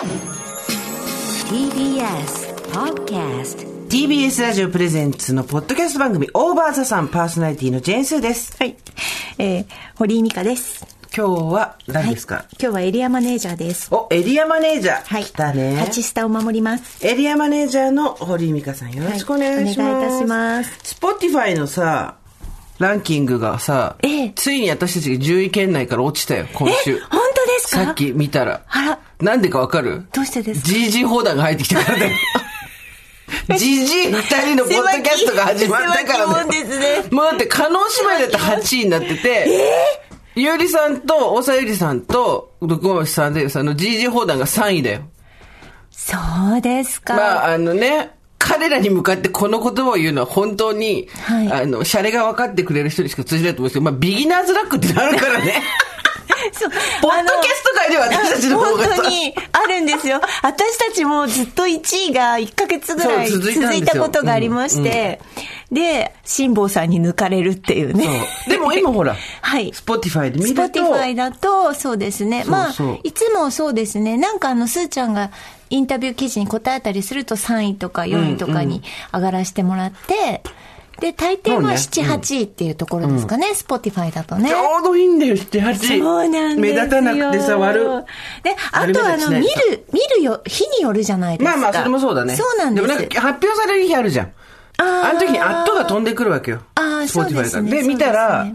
TBS Podcast TBS ラジオプレゼンツのポッドキャスト番組 OVER THE SUN パーソナリティのジェーンスーです。はい。えー、堀井美香です。今日は何ですか、はい、今日はエリアマネージャーです。お、エリアマネージャー。はい。来たね。8スタを守ります。エリアマネージャーの堀井美香さんよろしくお願いします。はいお願いいたします。スポティファイのさ、ランキングがさ、ええついに私たちが10位圏内から落ちたよ、今週。本当？ですか？さっき見たら。あらなんでかわかる？どうしてですか ?GG 砲弾が入ってきたからだよ。GG 二人のポッドキャストが始まったから狭き狭き門ですねもうだって、加納姉妹だって8位になってて、ゆうりさんと、大沢ゆりさんと、毒まさんでさんの GG 砲弾が3位だよ。そうですか。まあ、あのね、彼らに向かってこの言葉を言うのは本当に、はいあの、シャレが分かってくれる人にしか通じないと思うんですけど、まあ、ビギナーズラックってなるからね。そうポッドキャスト界では私たちの方が本当にあるんですよ。私たちもずっと1位が1ヶ月ぐらい続続いたことがありまして、で、辛坊さんに抜かれるっていうね。でも今ほら、はい。スポティファイで見スると、ポティファイだと、そうですね。そうまあいつもそうですね。なんかあの、スーちゃんがインタビュー記事に答えたりすると3位とか4位とかに上がらせてもらって、で、大抵は7、8位っていうところですかね。スポティファイだとねち。ょうどいいんだよ、7、8。そうなんですよ。目立たなくてさ、割る。で、あとあの、見る、見るよ、日によるじゃないですか。まあまあ、それもそうだね。そうなんです。でもなんか発表される日あるじゃん。あーあの時にアットが飛んでくるわけよ。あースポティファイから。そうですねで、見たら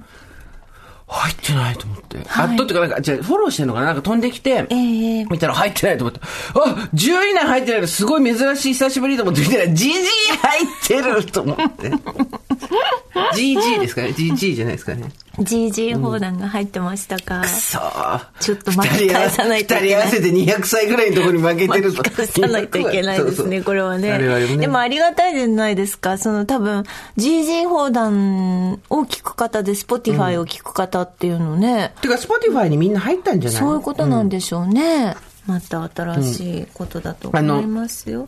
入ってないと思って。はいアットってか、なんか、じゃあフォローしてんのかな？なんか飛んできて、ええ見たら入ってないと思って。あ !10 位以内入ってないのすごい珍しい久しぶりと思って見たら GG 入ってると思って。GG ですかね ?GG じゃないですかね？GG 砲弾が入ってましたか？くそーちょっと巻き返さないといけない二人合わせて200歳ぐらいのところに負けてると。巻き返さないといけないですね、そうそうこれはね。ね。でもありがたいじゃないですか。その多分、GG 砲弾を聞く方で、Spotify を聞く方っていうのね、てか、スポティファイにみんな入ったんじゃないそういうことなんでしょうね。また新しいことだと思いますよ。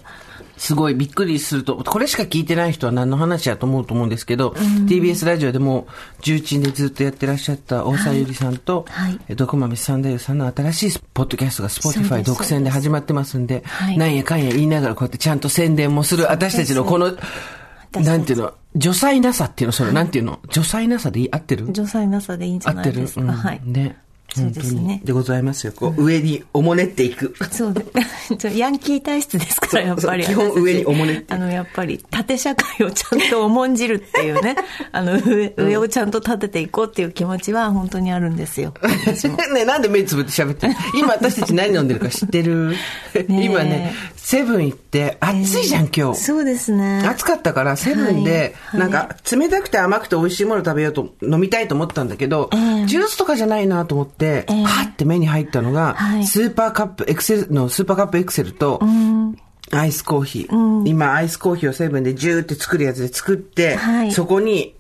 すごいびっくりすると、これしか聞いてない人は何の話やと思うと思うんですけど、TBS ラジオでも重鎮でずっとやってらっしゃった大沢悠里さんと、はい。え毒豆サンダーユさんの新しいポッドキャストが Spotify 独占で始まってますんで、はい。なんやかんや言いながらこうやってちゃんと宣伝もする私たちのこの、なんていうの、女才なさっていうの、その、なんていうの、女才なさでいい合ってる？女才なさでいいんじゃ合ってるないですか。うん。はい。ね。本当に。でございますよ。こう、上におもねっていく。そうで ヤンキー体質ですから、やっぱり。基本上におもねって。あの、やっぱり、縦社会をちゃんと重んじるっていうね、あの、上、上をちゃんと立てていこうっていう気持ちは本当にあるんですよ。ね、なんで目つぶって喋ってる今私たち何飲んでるか知ってる？今ね、セブン行って、暑いじゃん、今日。そうですね。暑かったから、セブンで、はいなんか、冷たくて甘くて美味しいもの食べようと、飲みたいと思ったんだけど、ジュースとかじゃないなと思って、ええはって目に入ったのが、はい。スーパーカップ、エクセルのスーパーカップエクセルと、アイスコーヒー、今、アイスコーヒーをセブンでジューって作るやつで作って、はい。そこに、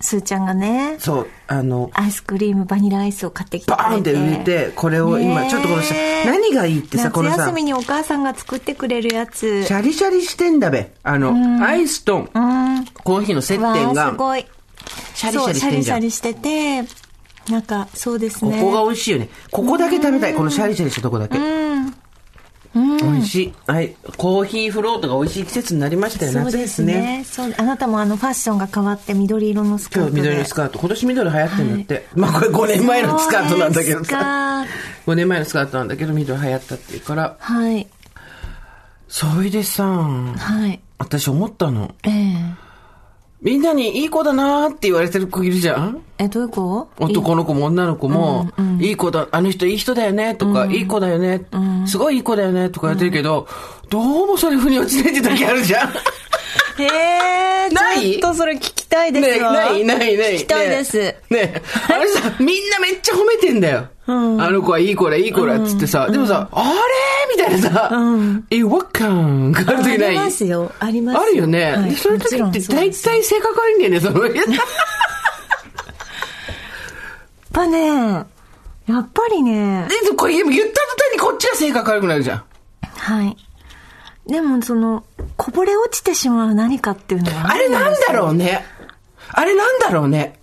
すーちゃんがね、そう、あの、アイスクリーム、バニラアイスを買ってきて。バーンって入れて、これを今、ちょっとこのさ、何がいいってさ、このさ夏休、みにお母さんが作ってくれるやつ。シャリシャリしてんだべ。あの、アイスとうん。コーヒーの接わ点があす、ごい。シャリシャリしてんじゃんそうシャリシャリしてて、なんか、そうですね。ここが美味しいよね。ここだけ食べたい。このシャリシャリしたとこだけ。美味しい。はい。コーヒーフロートが美味しい季節になりましたよ。そうで夏ですすね。ね。そう、あなたもあのファッションが変わって緑色のスカー今日。緑のスカート。今年緑流行ってんだって。まあこれ5年前のスカートなんだけどさ。か5年前のスカートなんだけど緑流行ったっていうから。はい。それでさ、はい。私思ったの。ええみんなにいい子だなーって言われてる子いるじゃん？え、どういう子？男の子も女の子も、いい子だ、あの人いい人だよね、とか、いい子だよね、すごいいい子だよね、とか言ってるけど、どうもそれ腑に落ちないって時あるじゃん。へえ、ない？ちょっとそれ聞きたいですねよ。ないないない。聞きたいです。ねねあれさ、みんなめっちゃ褒めてんだよ。あの子はいい子だ、いい子だ、つってさ、でもさ、あれ？みたいなさ、違和感がある時ない？ありますよ。ありますあるよね。はいでそういう時って大体性格悪いんだよね、その。やっぱね、やっぱりね、でこれ言った途端にこっちが性格悪くなるじゃん。はい。でもその、こぼれ落ちてしまう何かっていうのはあれなんだろうね。あれなんだろうね。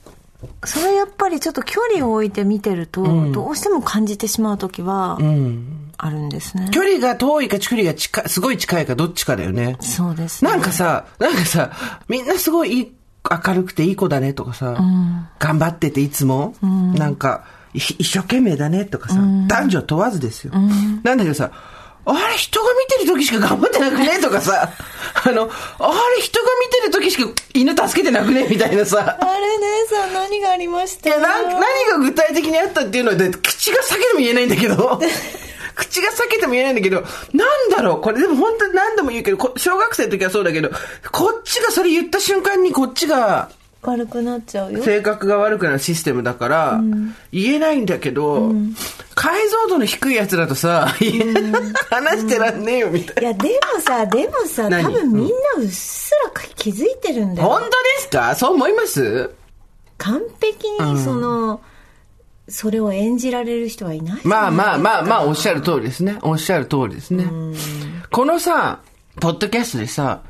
それやっぱりちょっと距離を置いて見てると、どうしても感じてしまうときは、うん。あるんですね。距離が遠いか距離が近い、すごい近いかどっちかだよね。そうですね。なんかさ、なんかさ、みんなすごいいい明るくていい子だねとかさ、頑張ってていつも、なんか、い一生懸命だねとかさ、男女問わずですよ。なんだけどさ、あれ人が見てる時しか頑張ってなくね？とかさ、あの、あれ人が見てる時しか犬助けてなくね？みたいなさ。あれ姉さん何がありました？いや、なん何が具体的にあったっていうのは、口が裂けても言えないんだけど。口が裂けても言えないんだけど、なんだろう？これでも本当に何度も言うけど、こ小学生の時はそうだけど、こっちがそれ言った瞬間にこっちが、悪くなっちゃうよ。性格が悪くなるシステムだから、言えないんだけど、解像度の低いやつだとさ、話してらんねえよみたいな。いや、でもさ、でもさ、何？多分みんなうっすら気づいてるんだよ。本当ですか？そう思います？完璧にその、それを演じられる人はいないまあまあまあまあ、おっしゃる。る通りですね。おっしゃる通りですね。このさ、ポッドキャストでさ、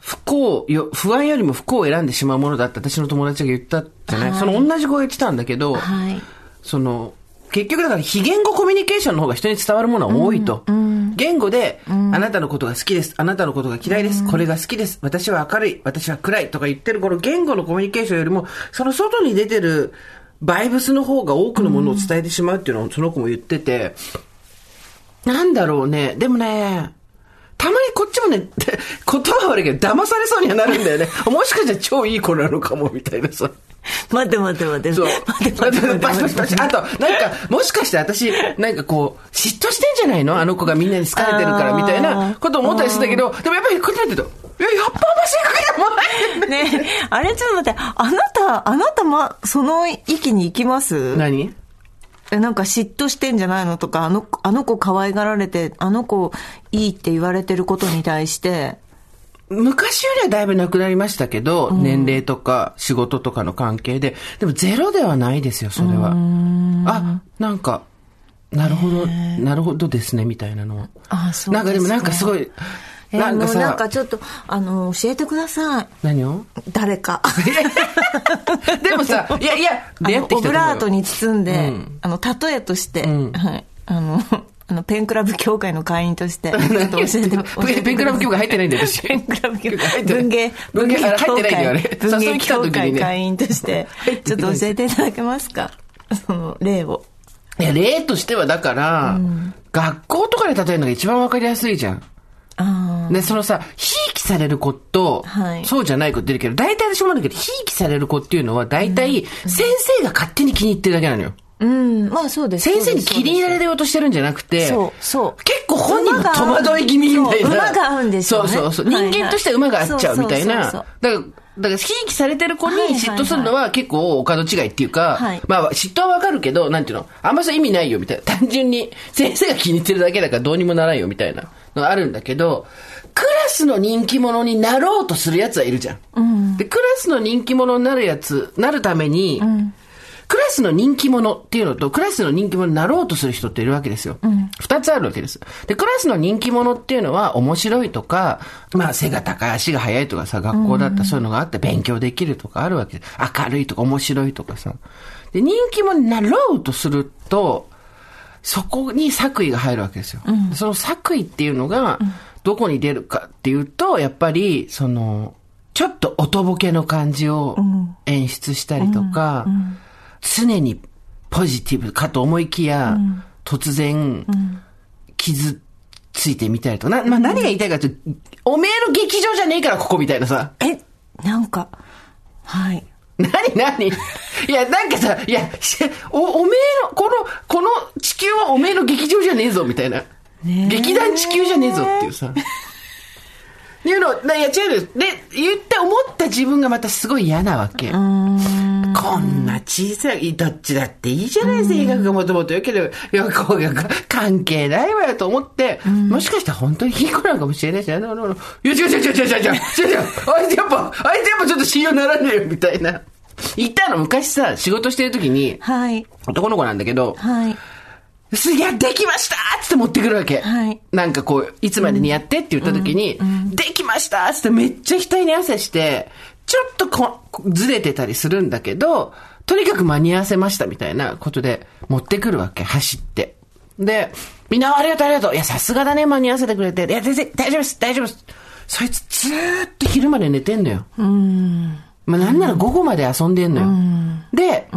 不幸よ、不安よりも不幸を選んでしまうものだって私の友達が言ったじゃない、はいその同じ声言ってたんだけど、はい。その、結局だから非言語コミュニケーションの方が人に伝わるものは多いと。言語で、あなたのことが好きです。あなたのことが嫌いです。これが好きです。私は明るい。私は暗い。とか言ってるこの言語のコミュニケーションよりも、その外に出てるバイブスの方が多くのものを伝えてしまうっていうのをその子も言ってて、なんだろうね。でもね、たまにこっちもね、言葉は悪いけど騙されそうにはなるんだよね。もしかしたら超いい子なのかも、みたいなさ。待って待って待って。そう。待って待って待ってパシパシパシ。あと、なんか、もしかして私、なんかこう、嫉妬してんじゃないの？あの子がみんなに好かれてるから、みたいなこと思ったりするんだけど、でもやっぱりこうやってると、いや、やっぱマシかけねえあれちょっと待って、あなた、あなたま、その域に行きます？何？えなんか嫉妬してんじゃないのとか、あの、あの子可愛がられて、あの子いいって言われてることに対して、昔よりはだいぶなくなりましたけど、年齢とか仕事とかの関係で。でもゼロではないですよ、それは。あ、なんか、なるほど、なるほどですね、みたいなのは。あそうなんかでもなんかすごい、えなんかさ、なんかちょっと、あの、教えてください。何を？誰か。でもさ、いやいや、出会ってオブラートに包んで、うんあの、例えとして、んはい。あの、あの、ペンクラブ協会の会員として、ちょっと教えて、教えてペンクラブ協会入ってないんだよ、私。ペンクラブ協入ってない文芸、文芸入ってないんだよあれ文芸協会会員としてちょっと教えていただけますか？その、例を。いや、例としてはだから、学校とかで例えるのが一番わかりやすいじゃん。あで、そのさ、ひいきされる子と、はいそうじゃない子っているけど、大体私もだけど、ひいきされる子っていうのは、大体、先生が勝手に気に入ってるだけなのよ。あ。うん、まあそうです。先生に気に入られる。ようとしてるんじゃなくて、そう、そう。結構本人も戸惑い気味みたいな。馬が合うんですよねそうそうそう。はいはい人間としては馬が合っちゃうみたいな。だから、だから、ひいきされてる子にはいはいはい嫉妬するのは結構お門違いっていうか、はいまあ嫉妬はわかるけど、なんていうの、あんまそう意味ないよみたいな。単純に先生が気に入ってるだけだからどうにもならんよみたいなのがあるんだけど、クラスの人気者になろうとするやつはいるじゃん。で、クラスの人気者になるやつ、なるために、クラスの人気者っていうのと、クラスの人気者になろうとする人っているわけですよ。二、つあるわけです。で、クラスの人気者っていうのは面白いとか、まあ背が高い、足が速いとかさ、学校だったらそういうのがあって勉強できるとかあるわけです。明るいとか面白いとかさ。で、人気者になろうとすると、そこに作為が入るわけですよ。その作為っていうのが、どこに出るかっていうと、やっぱり、その、ちょっとおとぼけの感じを演出したりとか、常にポジティブかと思いきや、突然、傷ついてみたりとか、な、まあ、何が言いたいかというと、おめえの劇場じゃねえから、ここみたいなさ。え、なんか、はい。何何？いや、なんかさ、いや、しお、おめえの、この、この地球はおめえの劇場じゃねえぞ、みたいな。劇団地球じゃねえぞっていうさ。いうの、ないや違うで、言って思った自分がまたすごい嫌なわけ。こんな小さい、どっちだっていいじゃない、性格がもともと良ければ、よくが関係ないわよと思って、もしかしたら本当にいい子なのかもしれないし、いや違う違う違う違う違う違う違う違うあいつやっぱ、あいつやっぱちょっと信用ならねえよ、みたいな。言ったの昔さ、仕事してる時に、はい。男の子なんだけど、はい。すいや、できましたっつって持ってくるわけ。はいなんかこう、いつまでにやってって言った時に、できましたっつってめっちゃ額に汗して、ちょっとこずれてたりするんだけど、とにかく間に合わせましたみたいなことで持ってくるわけ、走って。で、みんなありがとうありがとう。いや、さすがだね、間に合わせてくれて。いや、全然大丈夫です、大丈夫です。そいつずーっと昼まで寝てんのよ。まあ、なんなら午後まで遊んでんのよ。で、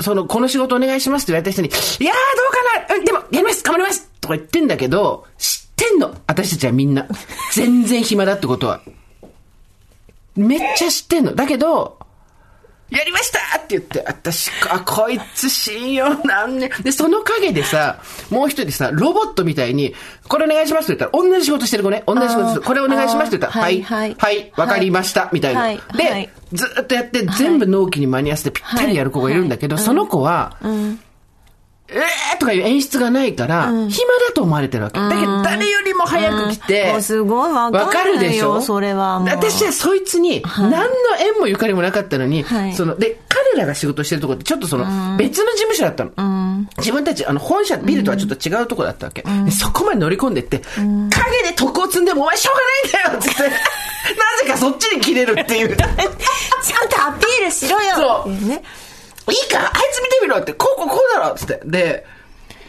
その、この仕事お願いしますって言われた人に、いやー、どうかな、うん、でも、やります、頑張りますとか言ってんだけど、知ってんの。私たちはみんな。全然暇だってことは。めっちゃ知ってんの。だけど、やりましたって言って、私、あ、こいつ信用なんね。で、その陰でさ、もう一人さ、ロボットみたいに、これお願いしますって言ったら、同じ仕事してる子ね。同じ仕事。これお願いしますって言ったら、はい、ははい。い、はい、わかりました、みたいな。はいで、はい。ずーっとやって、全部納期に間に合わせてぴったりやる子がいるんだけど、その子は、えーとかいう演出がないから、暇だと思われてるわけ。だけど、誰よりも早く来て、すごいわかるでしょ？それは私はそいつに、何の縁もゆかりもなかったのに、はい。その、で、彼らが仕事してるとこって、ちょっとその、別の事務所だったの。自分たち、あの、本社、ビルとはちょっと違うとこだったわけ。でそこまで乗り込んでって、影で徳を積んでも、お前しょうがないんだよっつって、なぜかそっちに切れるっていう。ちゃんとアピールしろよ。そう。っていね。いいから、あいつ見てみろって、こうこうこうだろつって。で、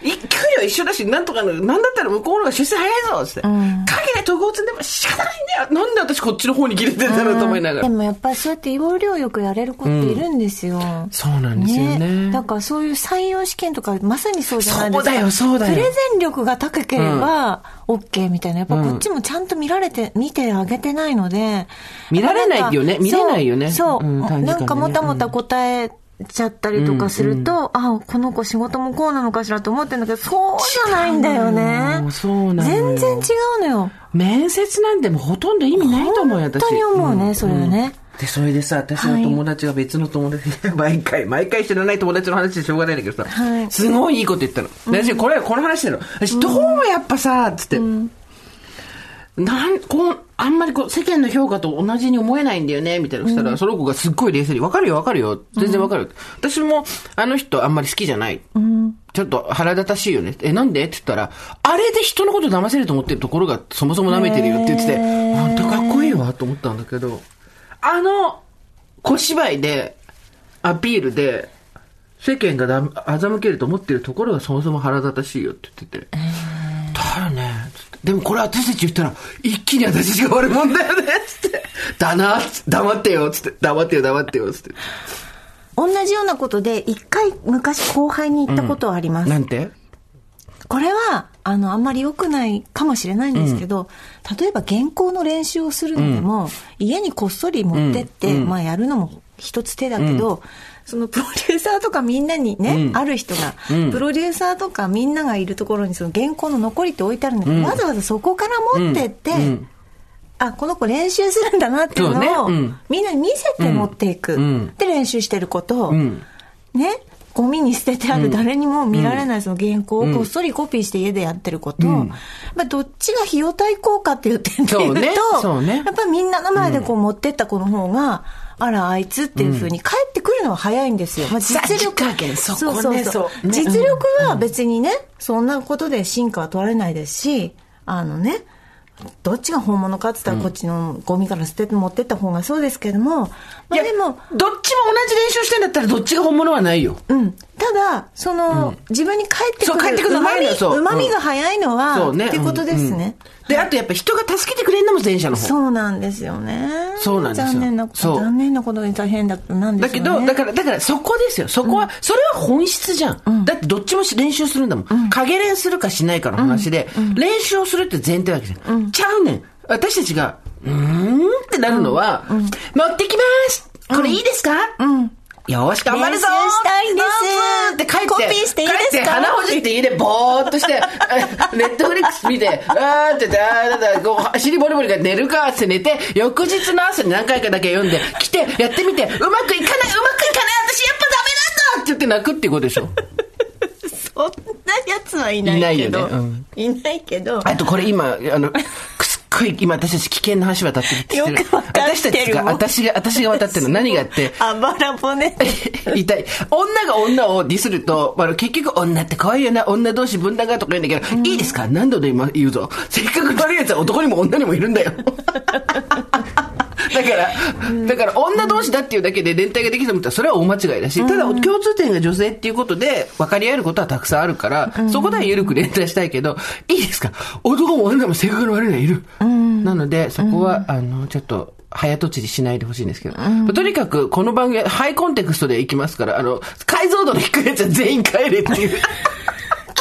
い給料一緒だし、なんとかの、なんだったら向こうの方が出世早いぞつって。影で徳を積んでも仕方ないんだよなんで私こっちの方に切れてんだろうと思いながら。でもやっぱりそうやって要領よくやれる子っているんですよ。そうなんですよねだからそういう採用試験とかまさにそうじゃないですか。そうだよそうだよプレゼン力が高ければ OK みたいな。やっぱこっちもちゃんと見られて、見てあげてないので。見られないよね見れないよねそう。ねなんかもたもた答えちゃったりとかすると、あ、この子仕事もこうなのかしらと思ってんだけど、そうじゃないんだよね。そうな全然違うのよ。面接なんてもうほとんど意味ないと思うよ、私。本当に思うね、それはね。で、それでさ、私の友達が別の友達、毎回、毎回知らない友達の話でしょうがないんだけどさ、はいすごいいいこと言ったの。で私、これ、この話してるの。私、どうもやっぱさ、つって、なん、こう、あんまりこう、世間の評価と同じに思えないんだよね、みたいなのしたら、その子がすっごい冷静に、わかるよ、わかるよ、全然わかるよ。私も、あの人あんまり好きじゃない。ちょっと腹立たしいよね。え、なんで？って言ったら、あれで人のこと騙せると思ってるところがそもそも舐めてるよって言ってて、本当かっこいいわと思ったんだけど、あの、小芝居で、アピールで、世間がだ欺けると思ってるところがそもそも腹立たしいよって言ってて。だよね。でもこれ私たち言ったら、一気に私たちが悪者だよね。つって。だな。黙ってよ。つって。黙ってよ、黙ってよ。つって。同じようなことで、一回昔後輩に言ったことはあります。なんて？これは、あの、あんまり良くないかもしれないんですけど、例えば原稿の練習をするのでも、家にこっそり持ってって、まあやるのも一つ手だけど、そのプロデューサーとかみんなにね、ある人が、プロデューサーとかみんながいるところにその原稿の残りって置いてあるんだけど、わざわざそこから持ってって、あ、この子練習するんだなっていうのを、うん。みんなに見せて持っていく。ん。で、練習してることを、ん。ね、ゴミに捨ててある誰にも見られないその原稿をこっそりコピーして家でやってること、やっぱどっちが費用対効果って言ってんで言うと、そうね。そうね。やっぱりみんなの前でこう持ってった子の方が、あら、あいつっていうふうに帰ってくるのは早いんですよ。まあ、実さ力そこねそう。ね。実力は別にね、そんなことで進化は取られないですし、あのね、どっちが本物かって言ったらこっちのゴミから捨てて持ってった方がそうですけども、まあでも、どっちも同じ練習してんだったらどっちが本物はないよ。うん。ただ、その、自分に返ってくそう帰ってくるる、うまみ、ううまみが早いのは、そうね。ってことですうんね。で、あとやっぱ人が助けてくれるのも前者の方。そうなんですよね。そうなんですよ残念なこと、残念なことに大変だなんでだけすよね。ど、だから、だからそこですよ。そこは、それは本質じゃん。だってどっちもし練習するんだもん。影練するかしないかの話で、練習をするって前提わけじゃん。ちゃうねん。私たちが、うーんってなるのは、持ってきますこれいいですか？よーし、頑張るぞ練習したいんですって帰って、コピーしていいですか？帰って鼻ほじって家でぼーっとして、ネットフリックス見て、あーって、だーだだ、こう、尻ボリボリが寝るかって寝て、翌日の朝に何回かだけ読んで、来て、やってみて、うまくいかない、うまくいかない、私やっぱダメなんだって言って泣くっていうことでしょ。そんなやつはいないけど。いないよねいないけど。あとこれ今、あの、ごい今私たち危険な橋渡っててる。よくわかってる。私たちが、私が、私が渡ってるの。何があって、あばら骨。痛い。女が女をディスると、あの、結局女って可愛いよな、女同士分断がとか言うんだけど、いいですか？何度で今言うぞ。せっかく悪い奴は男にも女にもいるんだよ。だから、だから女同士だっていうだけで連帯ができたと思ったらそれは大間違いだし、ただ共通点が女性っていうことで分かり合えることはたくさんあるから、そこでは緩く連帯したいけど、いいですか？男も女も性格の悪いのはいる。なので、そこは、あの、ちょっと、早とちりしないでほしいんですけど。とにかく、この番組はハイコンテクストでいきますから、あの、解像度の低いやつは全員帰れっていう。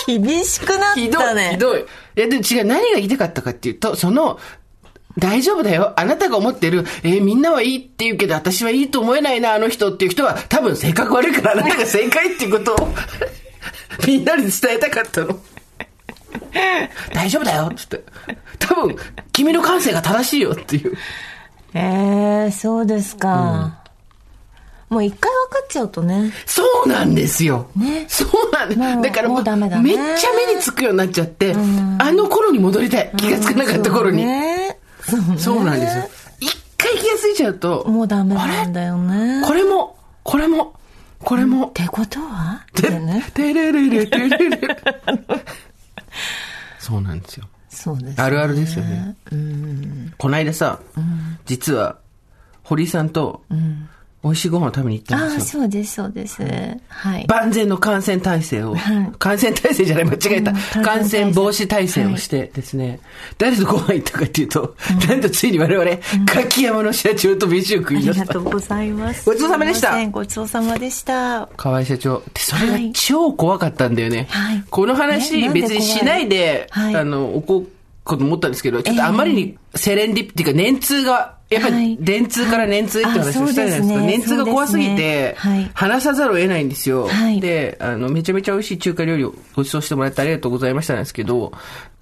厳しくなっひどい、たね。ひどい。いや、でも違う、何が言いたかったかっていうと、その、大丈夫だよ。あなたが思ってる、えーみんなはいいって言うけど、私はいいと思えないな、あの人っていう人は、多分性格悪いから、あなたが正解っていうことを、みんなに伝えたかったの。大丈夫だよつって。多分、君の感性が正しいよっていう。ええそうですか。もう一回分かっちゃうとね。そうなんですよ。ねそうなんです。だからもうダメだねめっちゃ目につくようになっちゃって、あの頃に戻りたい。気がつかなかった頃に。うねそうなんですよ。一回気がついちゃうと、もうダメなんだよね。これも、これも、これもっ、てことは？ってね。てれれれてれれ。そうなんですよ。そうです、あるあるですよね。こないださ、実は、堀井さんと、美味しいご飯を食べに行ったああ、んですよ。そうです、そうです。はい。万全の感染体制を、はい感染体制じゃない、間違えた、うん感感染染防止体制をしてですね、誰とご飯行ったかっていうと、なんとついに我々、柿山の社長と飯を食ありいましたがとう。ございます。ごちそうさまでしたごちそうさまでした。河合社長。で、それがはい超怖かったんだよね。はいこの話、別にしないで、はいあの、おこうこと思ったんですけど、ちょっとあまりにセレンディプっていうか、年通が、やっぱりはい。電通から年通って話をしたじゃないですか。年通が怖すぎて、話さざるを得ないんですよ。はい。で、あの、めちゃめちゃ美味しい中華料理をご馳走してもらってありがとうございましたなんですけど、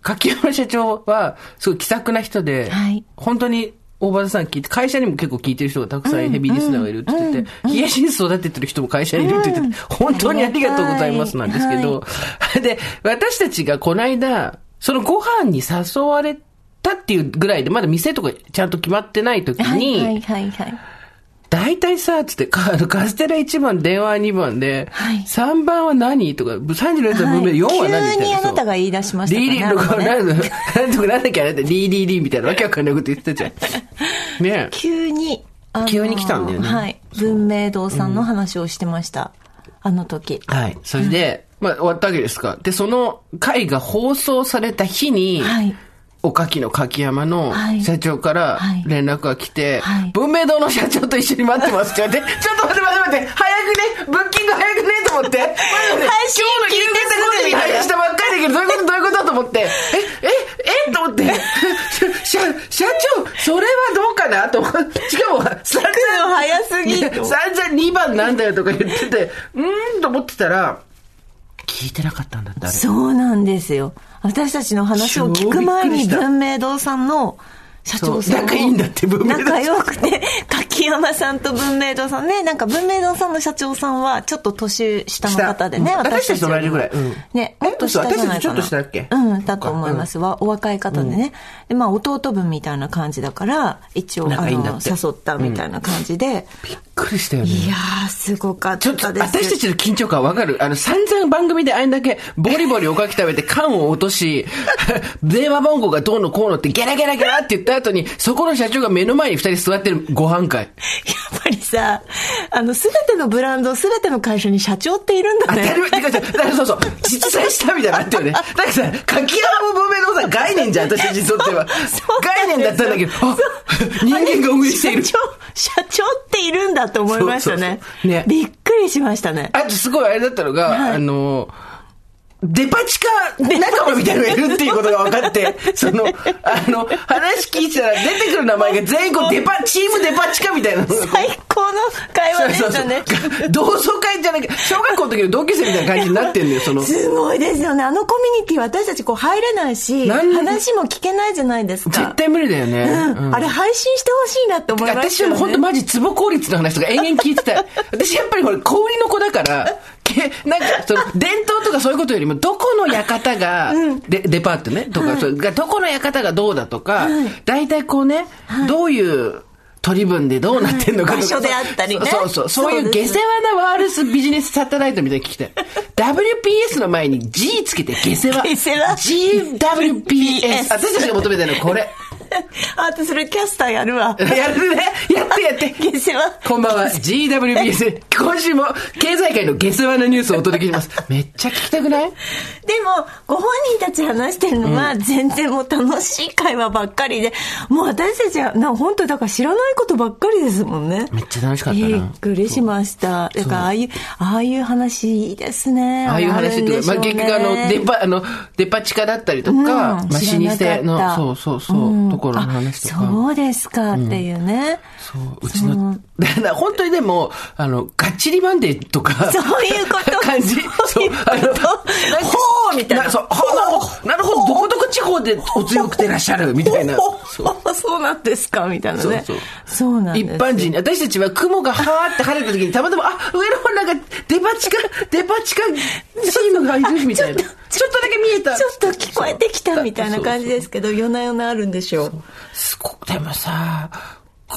柿山社長は、すごい気さくな人で、はい。本当に、大場さん聞いて、会社にも結構聞いてる人がたくさんヘビーリスナーがいるって言ってて、冷やしに育ててる人も会社にいるって言ってて、本当にありがとうございますなんですけど、で、私たちがこの間、そのご飯に誘われたっていうぐらいで、まだ店とかちゃんと決まってない時に、はいはいはいはい。大体さ、つって、カステラ1番、電話2番で、はい3番は何とか、36列の分目、4は何み急にあな。なたが言い出しましたリーリー、かなんとかなんだっけあれって、リーリーリーみたいなわけわかんないこと言ってたじゃん。ねえ。急に、あの急に来たんだよねはい。文明堂さんの話をしてました。あの時。はい。それで、まあ終わったわけですか。で、その回が放送された日に、はい。おかきの柿山のはい。社長からはい。連絡が来て、はい。文明堂の社長と一緒に待ってますって言われて、ちょっと待って待って待って、早くね、ブッキング早くねと思って、今日の夕方5時に配信したばっかりだけど、どういうことどういうことと思って、え、え、えと思って、社、社長、それはどうかな？と思って、しかも、散々早すぎ。る散々2番なんだよとか言ってて、うーんと思ってたら、聞いてなかったんだって、あれ。そうなんですよ。私たちの話を聞く前に文明堂さんの社長さん仲いいんだって文明堂仲良くて、柿山さんと文明堂さん。ね、なんか文明堂さんの社長さんはちょっと年下の方でね、下私たち。と同じぐらい。うん。ね、もっと下じゃないかな。ちちょっと下だっけ？うん、だと思いますわ。お若い方でね。で、まあ弟分みたいな感じだから、一応、あの、誘ったみたいな感じで。くりしたよね。いやー、すごかっちょっとたです。私たちの緊張感わかる？あの、散々番組であんだけボリボリおかき食べて缶を落とし、電話番号がどうのこうのってゲラゲラゲラって言った後に、そこの社長が目の前に二人座ってるご飯会。やっぱりさ、あの、すべてのブランド、すべての会社に社長っているんだ当たりね。前だからそうそう、実在したみたいなのあったよね。だからさ、柿山も文明のさ、概念じゃん、私たちにとっては。概念だったんだけど、あ、人間が運営している。社長、社長っているんだと思いましたね。ねびっくりしましたね。あとすごいあれだったのが、はいあの、デパ地下仲間みたいなのがいるっていうことが分かって、その、あの、話聞いてたら出てくる名前が全員こうデパ、チームデパ地下みたいな最高の会話でそうそうしたね。そう同窓会じゃなくて、小学校の時の同級生みたいな感じになってんのよ、その。すごいですよね。あのコミュニティ私たちこう入れないし、話も聞けないじゃないですか。絶対無理だよね。うん。あれ配信してほしいなって思いました。私も本当マジツボ効率の話とか延々聞いてたい。私やっぱりほら、小売りの子だから、けなんか、その、伝統とかそういうことよりも、どこの館が、でデパートね、とか、それがどこの館がどうだとか、大体こうね、どういう、取り分でどうなってんのかとか、場所であったりね。そうそう、そういう下世話なワールスビジネスサテライトみたいに聞きたい。WPS の前に G つけて下世話。下世話。GWPS。私たちが求めてるのはこれ。あとそれキャスターやるわ。やるね。やってやって。下世話。こんばんは、GWBS。今週も経済界の下世話なニュースをお届けします。めっちゃ聞きたくない？でも、ご本人たち話してるのは、全然もう楽しい会話ばっかりで、もう私たちは、な本当だから知らないことばっかりですもんね。めっちゃ楽しかったな。びっくりしました。だから、ああいう、ああいう話いいですね。ああいう話っていうか、まあ、結局あの、デパ、あの、デパ地下だったりとか、うんまあ、老舗の、そうそうそう、うんところの話とか。あそうですかっていうね。そう、うちの、本当にでも、あの、ガッチリマンデーとか、そういうこと感じ。そうあのほうみたいなそう、ほうなるほど、どこどこ地方でお強くてらっしゃる、みたいな。そうそうなんですかみたいなね。そうそうなん。一般人に、私たちは雲がはーって晴れた時にたまたま、あ、上の方なんかデパ地下、デパ地下チームがいるみたいな。ちょっとだけ見えた。ちょっと聞こえてきたみたいな感じですけど、夜な夜なあるんでしょう。すごく、でもさ、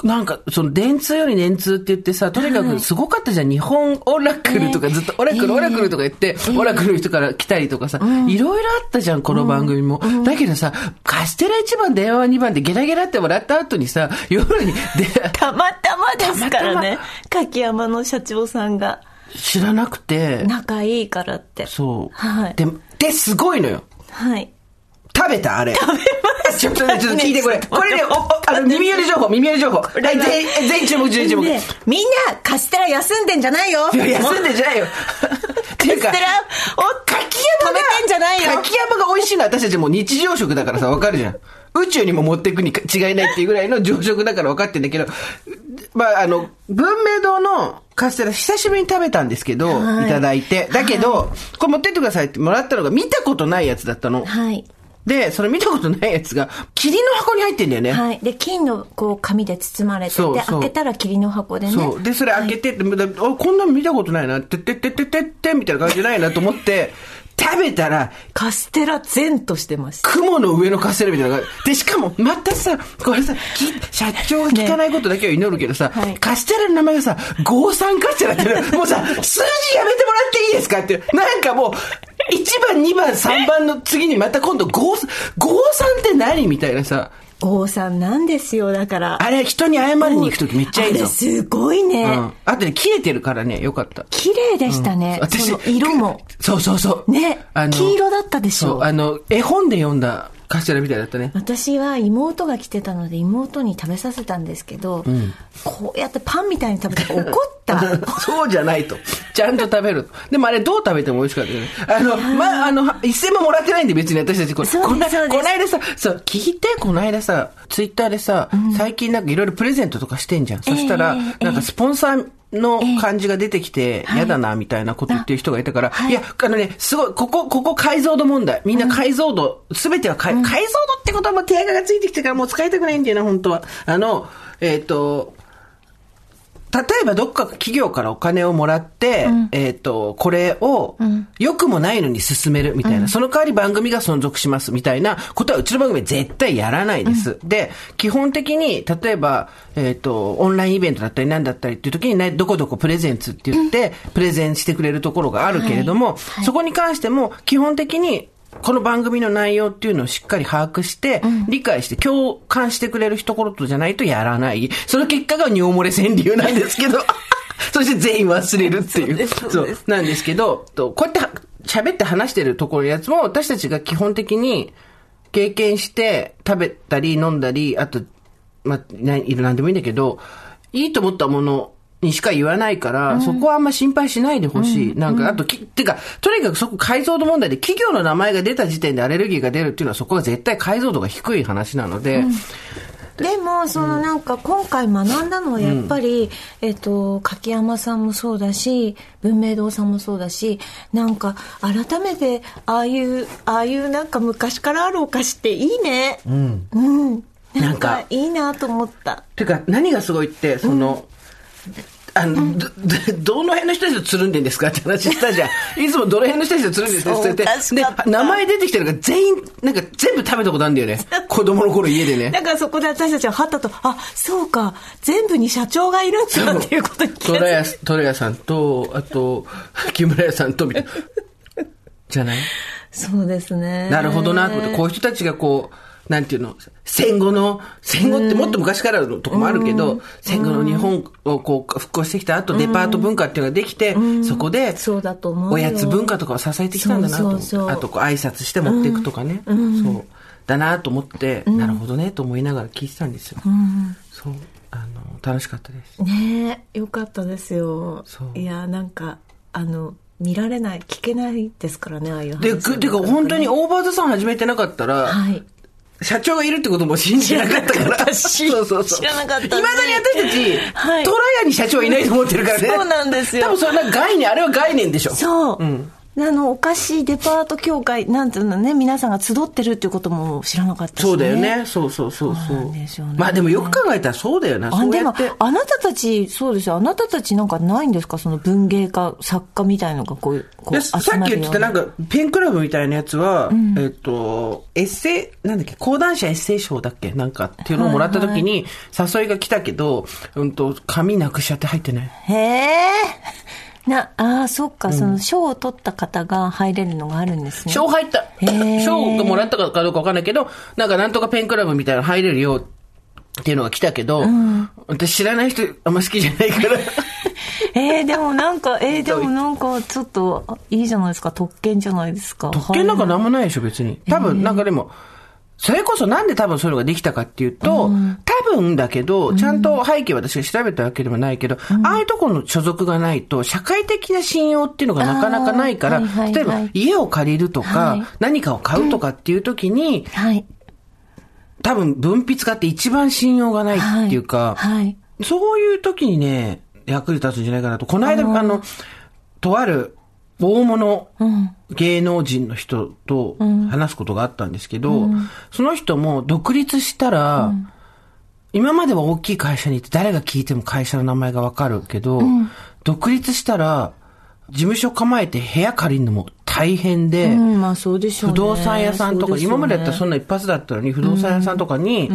なんか、その、電通より年通って言ってさ、とにかくすごかったじゃん。日本オラクルとかずっと、オラクル、オラクルとか言って、オラクルの人から来たりとかさ、いろいろあったじゃん、この番組も。だけどさ、カステラ1番、電話2番でゲラゲラってもらった後にさ、夜に、で、たまたまですからねた。柿山の社長さんが知らなくて、仲いいからって。そう。はいで、で、すごいのよ。はい。食べたあれ。食べまちょっとね、ちょっと聞いてこれ。ねこれね、お、おあの、耳寄り情報、耳寄り情報。はい、全員、全員注目、全員注目。でみんなカステラ休んでんじゃないよ。いや、休んでんじゃないよ。っていうかカステラを柿山べてんじゃないよ柿山が美味しいのは私たちもう日常食だからさ、わかるじゃん。宇宙にも持っていくに違いないっていうぐらいの常食だから分かってんだけど、まあ、あの、文明堂のカステラ久しぶりに食べたんですけど、はいいただいて。だけど、これ持ってってくださいってもらったのが見たことないやつだったの。はい。で、それ見たことないやつが、霧の箱に入ってんだよね。はい。で、金のこう紙で包まれてて、開けたら霧の箱でね。そう。で、それ開けてって、であこんなの見たことないな、てってってってってって、みたいな感じじゃないなと思って、食べたら、カステラ全としてました。雲の上のカステラみたいな感じ。で、しかも、またさ、これさ、き社長が聞かないことだけは祈るけどさ、はいカステラの名前がさ、ゴーサンカステラってね、もうさ、数字やめてもらっていいですかって、なんかもう、1番、2番、3番の次にまた今度、ゴー、ゴーサンって何みたいなさ、郷さんなんですよ、だから。あれ人に謝りに行くときめっちゃいいぞあれ。すごいね。うん。あとで切れてるからね、よかった。綺麗でしたね。私その色も。そうそうそう。ね黄色だったでしょそう、あの、絵本で読んだカステラみたいだったね。私は妹が来てたので妹に食べさせたんですけど、こうやってパンみたいに食べて怒った。そうじゃないと。ちゃんと食べる。でもあれどう食べても美味しかったよね。あの、ま、あの、一銭ももらってないんで別に私たちこれ。こなそうですこの間さ、そう、聞いて、この間さ、ツイッターでさ、最近なんかいろいろプレゼントとかしてんじゃん。そしたら、ええなんかスポンサー、の感じが出てきて、嫌だな、みたいなこと言ってる人がいたから、い。や、あのね、すごい、ここ、ここ解像度問題。みんな解像度、すべては解、解像度ってことはもう手垢がついてきてからもう使いたくないんだよな、本当は。あの、えっ、と、例えばどっか企業からお金をもらって、えっ、と、これを、良くもないのに進めるみたいな、その代わり番組が存続しますみたいなことはうちの番組は絶対やらないです。で、基本的に、例えば、えっ、と、オンラインイベントだったり何だったりっていう時に、ね、どこどこプレゼンツって言って、プレゼンしてくれるところがあるけれども、そこに関しても、基本的に、この番組の内容っていうのをしっかり把握して、理解して共感してくれるところとじゃないとやらない。その結果が尿漏れ川柳なんですけど、そして全員忘れるっていう。そうなんですけど、とこうやっては喋って話してるところのやつも私たちが基本的に経験して食べたり飲んだり、あと、まあ、ないなんでもいいんだけど、いいと思ったものにしか言わないから、そこはあんま心配しないでほしい。なんか、あと、き、てか、とにかくそこ解像度問題で企業の名前が出た時点でアレルギーが出るっていうのはそこは絶対解像度が低い話なので、でもそのなんか今回学んだのはやっぱり、えっと柿山さんもそうだし文明堂さんもそうだしなんか改めてああいうああいうなんか昔からあるお菓子っていいね。うん、なんか。なんかいいなと思った。てか、何がすごいって、その、あの、ど、どどの辺の人たちとつるんでんですかって話したじゃん。いつもどの辺の人たちとつるんでるんですって言ってそうおかっ、たで、名前出てきてるから全員、なんか全部食べたことあるんだよね。子供の頃家でね。だからそこで私たちははったとあそうか全部に社長がいるんだっていうことに気がトラヤ、トラヤさんと、あと、木村屋さんと、みたいな。じゃない？そうですねなるほどなこういう人たちがこう、なんていうの、戦後の、戦後ってもっと昔からのとこもあるけど、戦後の日本をこう復興してきた後、デパート文化っていうのができて、そこで、そうだと思うよ。おやつ文化とかを支えてきたんだなと思って。あとこう挨拶して持っていくとかね。そう。だなと思って、なるほどねと思いながら聞いてたんですよ。そう。あの、楽しかったです。ねえよかったですよ。いやなんかあの見られない聞けないですからねああいう話。で、くてか本当にオーバーザさん始めてなかったら、はい社長がいるってことも信じなかったから。知そうそうそう。知らなかったいまだに私たち、はいトラヤに社長はいないと思ってるからね。そうなんですよ多分それなんか概念、あれは概念でしょ。そう、んあのお菓子デパート協会なんていうのね皆さんが集ってるっていうことも知らなかったし、ね、そうだよね。そうそうそうそう。ね。まあでもよく考えたらそうだよな。あでも。あなたたちそうですよ。あなたたちなんかないんですか？その文芸家作家みたいのがこういうこうでさっき言ってたなんか、ペンクラブみたいなやつは、えっと、エッセイ、なんだっけ、講談社エッセイ賞だっけ？なんかっていうのをもらった時に、誘いが来たけど、うんと、紙なくしちゃって入ってない。へえなああそっか、その賞を取った方が入れるのがあるんですね。賞入った。賞がもらったかどうかわかんないけど、なんかなんとかペンクラブみたいなの入れるよっていうのが来たけど、私知らない人あんま好きじゃないから。えー、でもなんかえー、でもなんかちょっとあいいじゃないですか。特権じゃないですか。特権なんかなんもないでしょ、別に。多分、なんかでも、それこそなんで多分そういうのができたかっていうと、多分だけど、ちゃんと背景私が調べたわけでもないけど、ああいうところの所属がないと、社会的な信用っていうのがなかなかないから、はいはいはい。例えば家を借りるとか、はい。何かを買うとかっていう時に、はい。多分分泌家って一番信用がないっていうか、はい。そういう時にね、役に立つんじゃないかなと。この間、あの、とある大物うん。芸能人の人と話すことがあったんですけど、その人も独立したら、今までは大きい会社にいて誰が聞いても会社の名前がわかるけど、独立したら、事務所構えて部屋借りるのも大変で、うん。まあそうでしょうね。不動産屋さんとか、ね。今までやったらそんな一発だったのに、不動産屋さんとかに、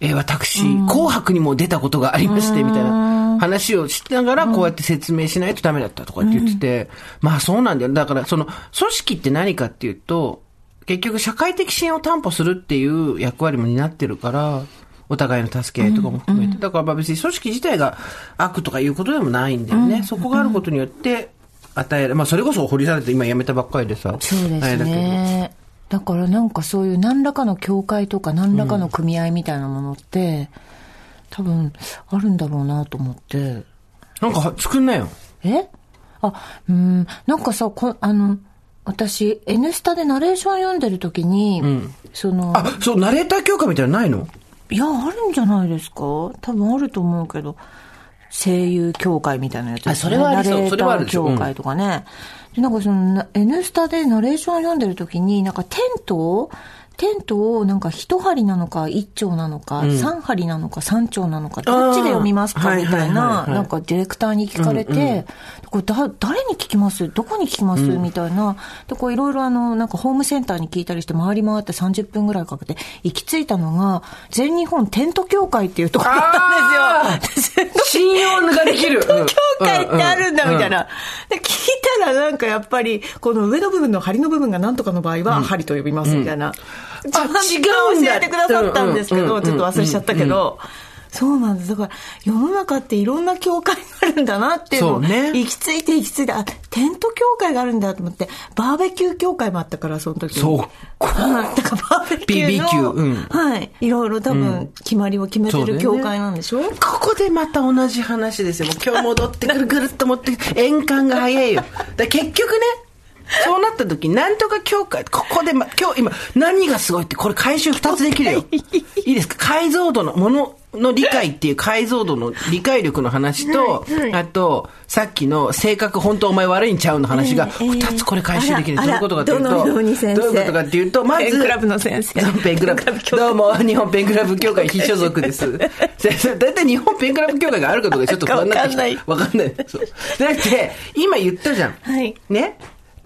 えー私、紅白にも出たことがありまして、みたいな話をしながら、こうやって説明しないとダメだったとかって言ってて、まあそうなんだよ。だから、その、組織って何かっていうと、結局社会的支援を担保するっていう役割も担ってるから、お互いの助け合いとかも含めて。だからまあ別に組織自体が悪とかいうことでもないんだよね。そこがあることによって、与える。まあそれこそ掘りされて今辞めたばっかりでさ。そうですね。だからなんかそういう何らかの協会とか何らかの組合みたいなものって、多分あるんだろうなと思って。なんか作んなよ。え？あ、うん、なんかさ、こあの、私、N スタでナレーション読んでる時に、その、あ、そう、ナレーター協会みたいなのないの？いや、あるんじゃないですか？多分あると思うけど、声優協会みたいなやつね。あそれはありそれはあるでしょター協会とかね。で、なんかその、な N スタでナレーションを読んでる時に、なんかテントを、テントをなんか一針なのか一丁なのか、三針なのか三丁なのか、どっちで読みますかみたいな、はいなんかディレクターに聞かれて、これだ誰に聞きます？どこに聞きます、みたいな。で、こういろいろあの、なんかホームセンターに聞いたりして回り回って30分ぐらいかけて行き着いたのが、全日本テント協会っていうところだったんですよ。信用ができる。協会ってあるんだみたいな。で、聞いたらなんかやっぱり、この上の部分の針の部分が何とかの場合は、針と呼びますみたいな。ちゃんと違う教えてくださったんですけど、うんうんちょっと忘れちゃったけど。そうなんです。だから、世の中っていろんな協会があるんだなっていうのを、ね行き着いて行き着いて、あ、テント協会があるんだと思って、バーベキュー協会もあったから、その時に。そうはい。だからバーベキューの、BBQ うんはい。いろいろ多分、決まりを決めてる協会なんでしょ、ここでまた同じ話ですよ。もう今日戻ってくるぐるっと持って。円環が早いよ。だ結局ね、そうなった時、なんとか協会、ここで、ま、今日今、何がすごいって、これ回収二つできるよ。いいですか？解像度の、ものの理解っていう解像度の理解力の話と、あと、さっきの性格本当お前悪いんちゃうの話が、ええ二つこれ回収できる。どういうことかっていうと、どういうことかっていうと、まず、ペンクラブの先生ペンクラブどうも、日本ペンクラブ協会非所属です。先生大体日本ペンクラブ協会があることがちょっと不安になってきた。わかんない。そう。だって、今言ったじゃん。はいね？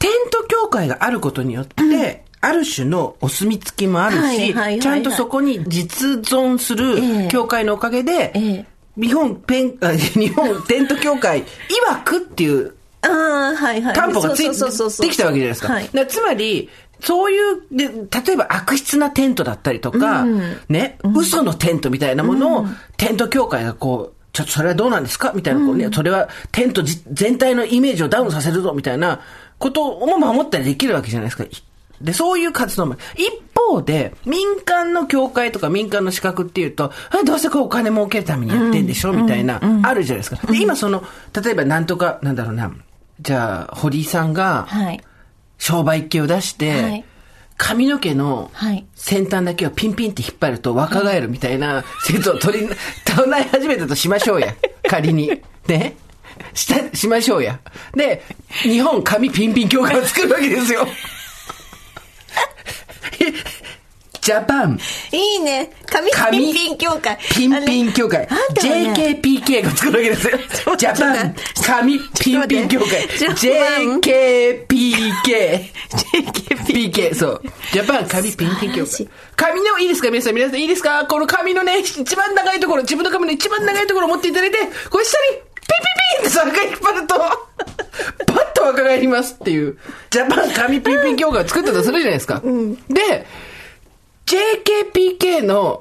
テント協会があることによって、ある種のお墨付きもあるしはいはいはいはい、ちゃんとそこに実存すえるえ協会のおかげでええ、日本ペン、あ 日本テント協会曰くっていうああ、はいはい。担保がついそうそうそうそうできたわけじゃないですか。はいだからつまり、そういう、で、例えば悪質なテントだったりとか、ね、嘘のテントみたいなものを、テント協会がこう、ちょっとそれはどうなんですか？みたいな、こうね、それはテントじ全体のイメージをダウンさせるぞみたいなことも守ったりできるわけじゃないですか。で、そういう活動も。一方で、民間の協会とか民間の資格っていうと、あどうせこうお金儲けるためにやってんでしょ、みたいな、あるじゃないですか。で、今その、例えばなんとか、なんだろうな、じゃあ、堀井さんが、はい。商売系を出して、はい髪の毛のはい先端だけをピンピンって引っ張ると若返るみたいな説を取り、唱え始めたとしましょうや。仮に。ね。した、しましょうや。で、日本髪ピンピン協会を作るわけですよ。ジャパンいいね。紙紙ピンピン協会。ピンピン協会 JKPK が作るわけですよ。ジャパン髪ピンピン協会 JKPK。JKP。PK、そう。ジャパン髪ピンピン協会素晴らしい。髪の、いいですか？皆さん、皆さんいいですか？この髪のね、一番長いところ、自分の髪の一番長いところを持っていただいて、これ下に、ピンピンピンってさ、赤い引っ張ると、パッと若返りますっていう、ジャパン髪ピンピン協会を作ったとするじゃないですか。で、JKPK の、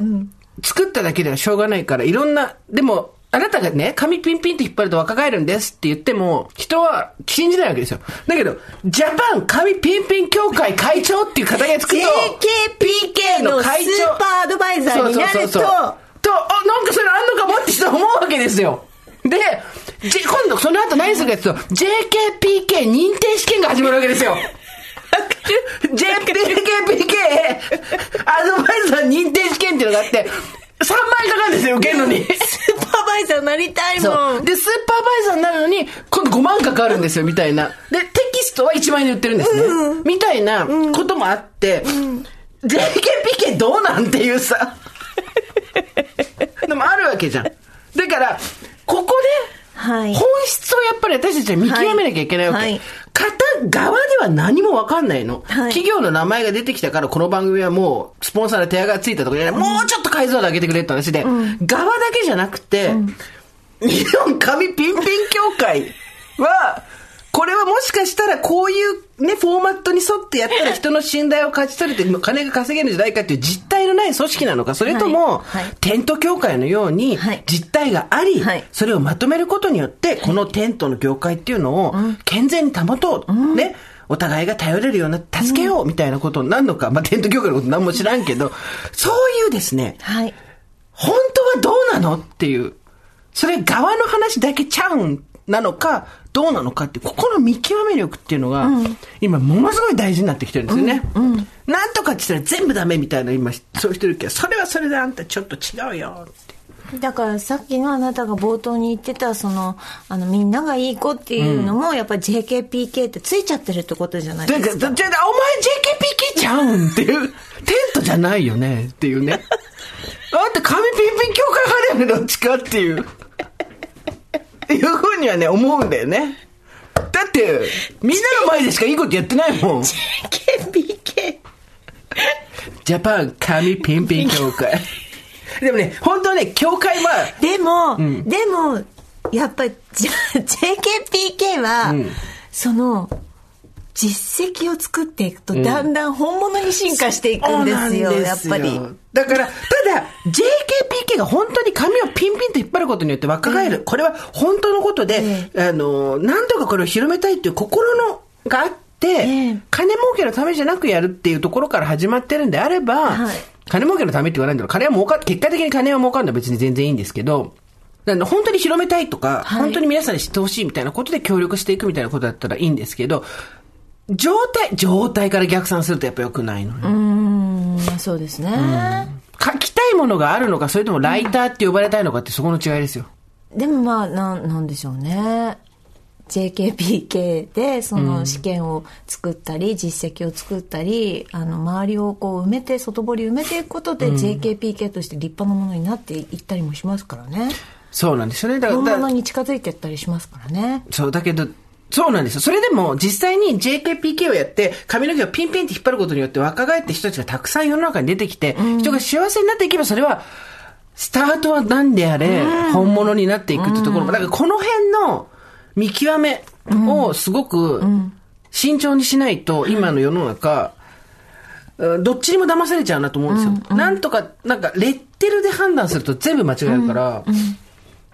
作っただけではしょうがないから、いろんな、でも、あなたがね、髪ピンピンって引っ張ると若返るんですって言っても、人は信じないわけですよ。だけど、ジャパン髪ピンピン協会会長っていう肩書きつくと、JKPK のスーパーアドバイザーになると、そうそうそうそうと、あ、なんかそれあんのかもって人は思うわけですよ。で、じ今度その後何するかっていうと、JKPK 認定試験が始まるわけですよ。JKPK アドバイザー認定試験っていうのがあって、3万円かかるんですよ、受けるのに。スーパーバイザーになりたいもん。で、スーパーバイザーになるのに、今度5万かかるんですよ、みたいな。で、テキストは1万円で売ってるんですね。みたいなこともあって、JKPK どうなんていうさ。でもあるわけじゃん。だから、ここで、はい。本質をやっぱり私たちは見極めなきゃいけないわけ。はい。はい。方側では何もわかんないの、はい。企業の名前が出てきたからこの番組はもうスポンサーの手上がついたとかじゃない、もうちょっと解像度上げてくれって話で、側だけじゃなくて、日本紙ピンピン協会は、これはもしかしたらこういうね、フォーマットに沿ってやったら人の信頼を勝ち取れて 金が稼げるんじゃないかっていう実態のない組織なのか、それとも、はい。はいテント協会のようにはい。実態があり、はい。それをまとめることによって、このテントの業界っていうのを健全に保とう。ね。お互いが頼れるような、助けようみたいなことになるのか、まあ、テント協会のこと何も知らんけど、そういうですね、はい。本当はどうなのっていう、それ側の話だけちゃうんなのか、どうなのかってここの見極め力っていうのが、今ものすごい大事になってきてるんですよね。なんとかって言ったら全部ダメみたいな今、そういう人いるけど、それはそれであんたちょっと違うよって。だからさっきのあなたが冒頭に言ってたそのあのみんながいい子っていうのもやっぱり JKPK ってついちゃってるってことじゃないだですか。からじゃあ、お前 JKPK ちゃうんっていう、テントじゃないよねっていうね。あんた紙ピンピン協会派だよね、どっちかっていう。いうふうにはね、思うんだよね。だって、みんなの前でしかいいことやってないもん。JKPK ジャパン紙ピンピン協会。でもね、本当ね、協会は、でも、でもやっぱ JKPK は、その実績を作っていくとだんだん本物に進化していくんですよ、やっぱり。だから、ただ、JKPK が本当に髪をピンピンと引っ張ることによって若返る。これは本当のことで、あの、何とかこれを広めたいっていう心のがあって、ええ。金儲けのためじゃなくやるっていうところから始まってるんであれば、はい。金儲けのためって言わないんだろう。金は儲か、結果的に金は儲かるのは別に全然いいんですけど、なんで本当に広めたいとか、はい。本当に皆さんに知ってほしいみたいなことで協力していくみたいなことだったらいいんですけど、状態、状態から逆算するとやっぱ良くないのよ。うん、そうですね。書きたいものがあるのか、それともライターって呼ばれたいのかってそこの違いですよ。でもまあなんなんでしょうね JKPK でその試験を作ったり、実績を作ったりあの周りをこう埋めて外堀埋めていくことで、JKPK として立派なものになっていったりもしますからねそうなんですよね。だから、だ本物に近づいていったりしますからねそう、だけど、そうなんですよ。それでも、実際に JKPK をやって、髪の毛をピンピンって引っ張ることによって若返って人たちがたくさん世の中に出てきて、人が幸せになっていけば、それは、スタートは何であれ、本物になっていくってところ。も、だからこの辺の見極めをすごく慎重にしないと、今の世の中、うんどっちにも騙されちゃうなと思うんですよ。なんとか、なんか、レッテルで判断すると全部間違えるから、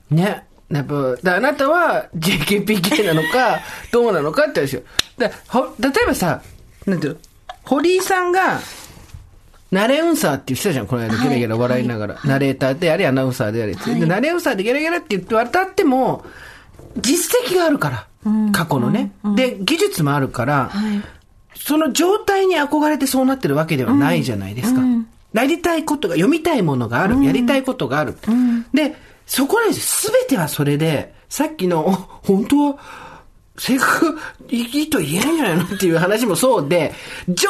ね。やっぱ、だあなたは JKPK なのか、どうなのかって話よ。だほ例えばさ、なんていうの？堀井さんが、ナレウンサーって言ってたじゃん、この間、ゲラゲラ笑いながら。ナレーターであり、アナウンサーでありって。で、ナレウンサーでゲラゲラって言って渡っても、実績があるから。過去のね。で、技術もあるから、その状態に憧れてそうなってるわけではないじゃないですか。なりたいことが、読みたいものがある、やりたいことがある。で、そこなんですよ。すべてはそれで、さっきの、お 本当は、性格いいと言えないんじゃないのっていう話もそうで、状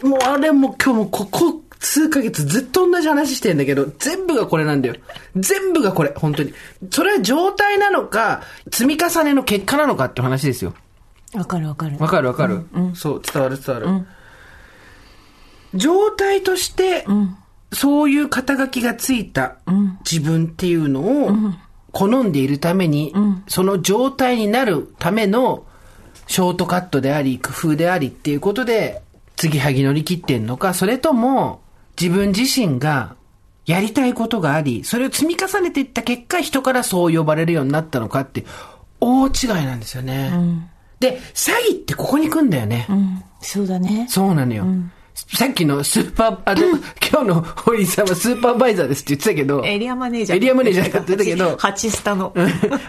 態、もうあれも今日もここ数ヶ月ずっと同じ話してんだけど、全部がこれなんだよ。全部がこれ、本当に。それは状態なのか、積み重ねの結果なのかって話ですよ。わかるわかる。わかるわかる、そう、伝わる伝わる。状態として、そういう肩書きがついた自分っていうのを好んでいるために、その状態になるためのショートカットであり、工夫でありっていうことで、継ぎはぎ乗り切ってんのか、それとも自分自身がやりたいことがあり、それを積み重ねていった結果、人からそう呼ばれるようになったのかって、大違いなんですよね。で、詐欺ってここに来んだよね。うん。そうだね。そうなのよ。さっきのスーパー、あの、今日の堀井さんはスーパーバイザーですって言ってたけど、エリアマネージャー。エリアマネージャーって言ってたけどハチスタの。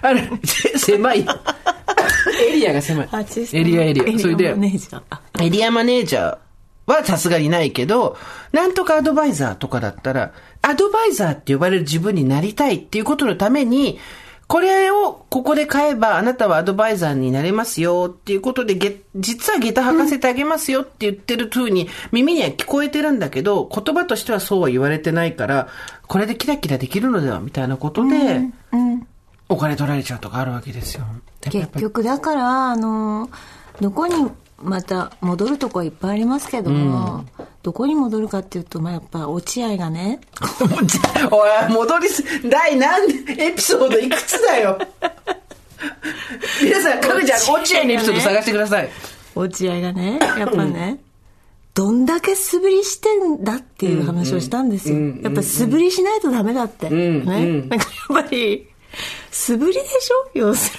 あれ、せ狭い。エリアが狭いエリアエリア。それでエリアマ、ネージャー。エリアマネージャーはさすがにないけど、なんとかアドバイザーとかだったら、アドバイザーって呼ばれる自分になりたいっていうことのために、これをここで買えばあなたはアドバイザーになれますよっていうことで、げ実は下駄履かせてあげますよって言ってる風に耳には聞こえてるんだけど、言葉としてはそうは言われてないから、これでキラキラできるのではみたいなことで、お金取られちゃうとかあるわけですよ。結ぱ局だから、あの、どこにまた戻るとこはいっぱいありますけども、どこに戻るかっていうと、まあ、やっぱ落合がね、おい、戻りす、第何エピソードいくつだよ。皆さん、かぐちゃん、落合のエピソード探してください。落合がね、やっぱね、どんだけ素振りしてんだっていう話をしたんですよ。やっぱ素振りしないとダメだって。んね。うんなんかやっぱり、素振りでしょ？要す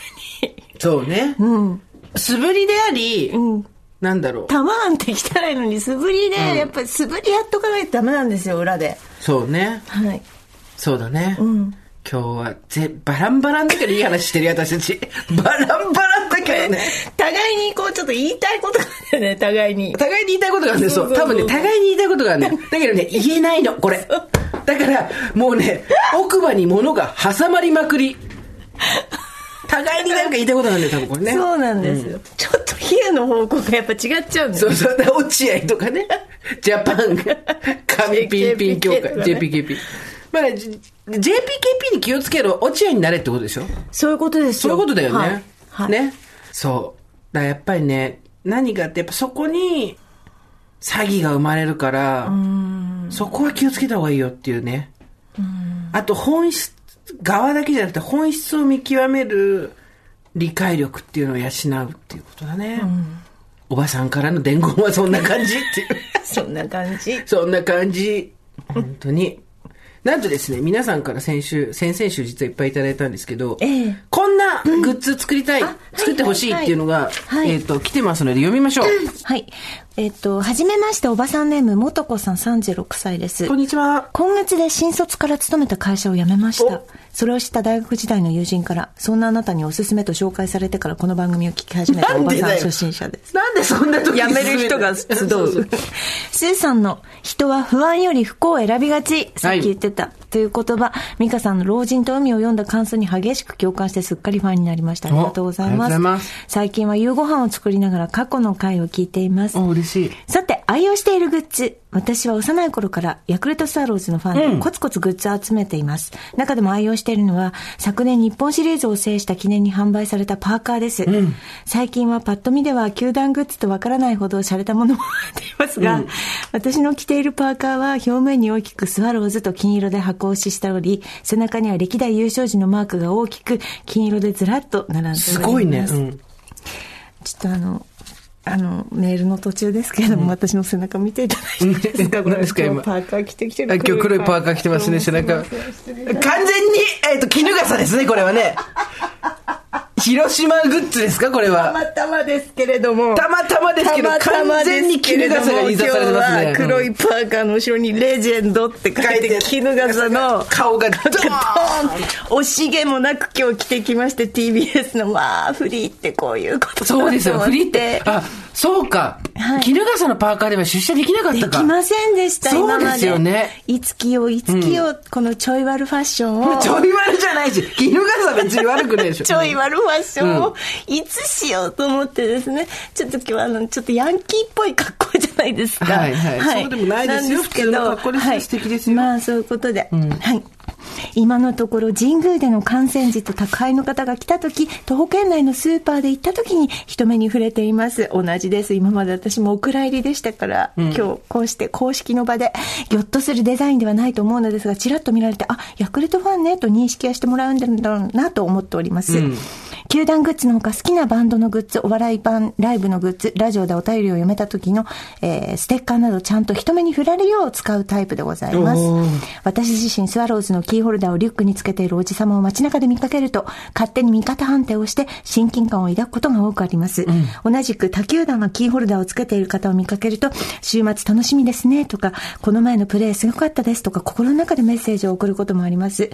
るに。そうね。うん。素振りであり、うん。なんだろう。球なんて汚いのに素振りで、やっぱり素振りやっとかないとダメなんですよ、裏で。そうね。はい。そうだね。うん。今日はぜ、バランバランだけどいい話してるよ、私たち。バランバランだけどね。互いにこうちょっと言いたいことがあるよね、互いに。互いに言いたいことがあるんで、そう。そう多分ね、互いに言いたいことがあるんだよ。だけどね、言えないの、これ。だから、もうね、奥歯に物が挟まりまくり。互いになんか言いたいことがあるんだよ、多分これね。そうなんですよ。ちょっと比喩の方向がやっぱ違っちゃうんだよ。そうそう、だ落合 とかね、ジャパン、紙ピンピン協会、JPKP。まあ、JPKP に気をつけろ、落合になれってことでしょ？そういうことですよ。そういうことだよね。はい。はい、ね。そう。だやっぱりね、何がって、やっぱそこに、詐欺が生まれるから、そこは気をつけた方がいいよっていうね。あと、本質、側だけじゃなくて、本質を見極める理解力っていうのを養うっていうことだね。おばさんからの伝言はそんな感じっていう。そんな感じ。そんな感じ。本当に。なんとですね、皆さんから先週、先々週実はいっぱいいただいたんですけど、ええこんなグッズ作りたい、あ作ってほしいっていうのが、はいはいえっ、と、来てますので読みましょう。はい。えっと、はじめまして、おばさんネーム、もとこさん36歳ですこん。にちは。今月で新卒から勤めた会社を辞めましたお。それを知った大学時代の友人から、そんなあなたにおすすめと紹介されてからこの番組を聞き始めたおばさん初心者です。なんでそんな時に辞める人が集そう。スーさんの人は不安より不幸を選びがち。さっき言ってた。という言葉、美香さんの老人と海を読んだ感想に激しく共感してすっかりファンになりました。ありがとうございます。ます最近は夕ご飯を作りながら過去の回を聞いています。お、嬉しい。さて、愛用しているグッズ。私は幼い頃からヤクルトスワローズのファンでコツコツグッズを集めています。中でも愛用しているのは昨年日本シリーズを制した記念に販売されたパーカーです。最近はパッと見では球団グッズとわからないほど洒落たものも入っていますが、私の着ているパーカーは表面に大きくスワローズと金色で箱押ししており、背中には歴代優勝時のマークが大きく金色でずらっと並んでおります。すごいね。うん。ちょっとあの、あの、メールの途中ですけれども、私の背中見ていただいて いいですか、今パーカー着てきてあ今日黒いパーカー着てますね、背中。完全に、えっ、と、絹笠ですね、これはね。広島グッズですか、これたは。またまですけれども。たまたまですけど、完全に絹笠が印刷されてますね。今日は黒いパーカーの後ろにレジェンドって書いて、絹笠の顔がドーン惜しげもなく今日着てきまして TBS のまあフリーってこういうことだそうですよ、フリーって。あ、そうか。はい絹笠のパーカーでは出社できなかっでたか。きませんでした、そう今まで。ですよねいつきよ、いつきよ、このちょい悪ファッションを。ちょい悪じゃないし、絹笠別に悪くないでしょ。ちょい悪ファッションをいつしようと思ってですね、ちょっと今日はあの、ちょっとヤンキーっぽい格好じゃないですか。はいはいそうでもないですよんけど普通の格好ですよはい素敵ですよまあそういうことで、はい。今のところ神宮での観戦時と宅配の方が来た時、徒歩圏内のスーパーで行った時に人目に触れています。同じです。今まで私もお蔵入りでしたから、今日こうして公式の場で、ぎょっとするデザインではないと思うのですが、ちらっと見られて、あ、ヤクルトファンね、と認識はしてもらうんだろうなと思っております。球団グッズのほか好きなバンドのグッズ、お笑い版、ライブのグッズ、ラジオでお便りを読めた時の、えーステッカーなどちゃんと人目に触られるよう使うタイプでございます。私自身スワローズのキーホルダーをリュックにつけているおじさまを街中で見かけると、勝手に味方判定をして親近感を抱くことが多くあります。同じく他球団のキーホルダーをつけている方を見かけると、週末楽しみですねとか、この前のプレーすごかったですとか、心の中でメッセージを送ることもあります。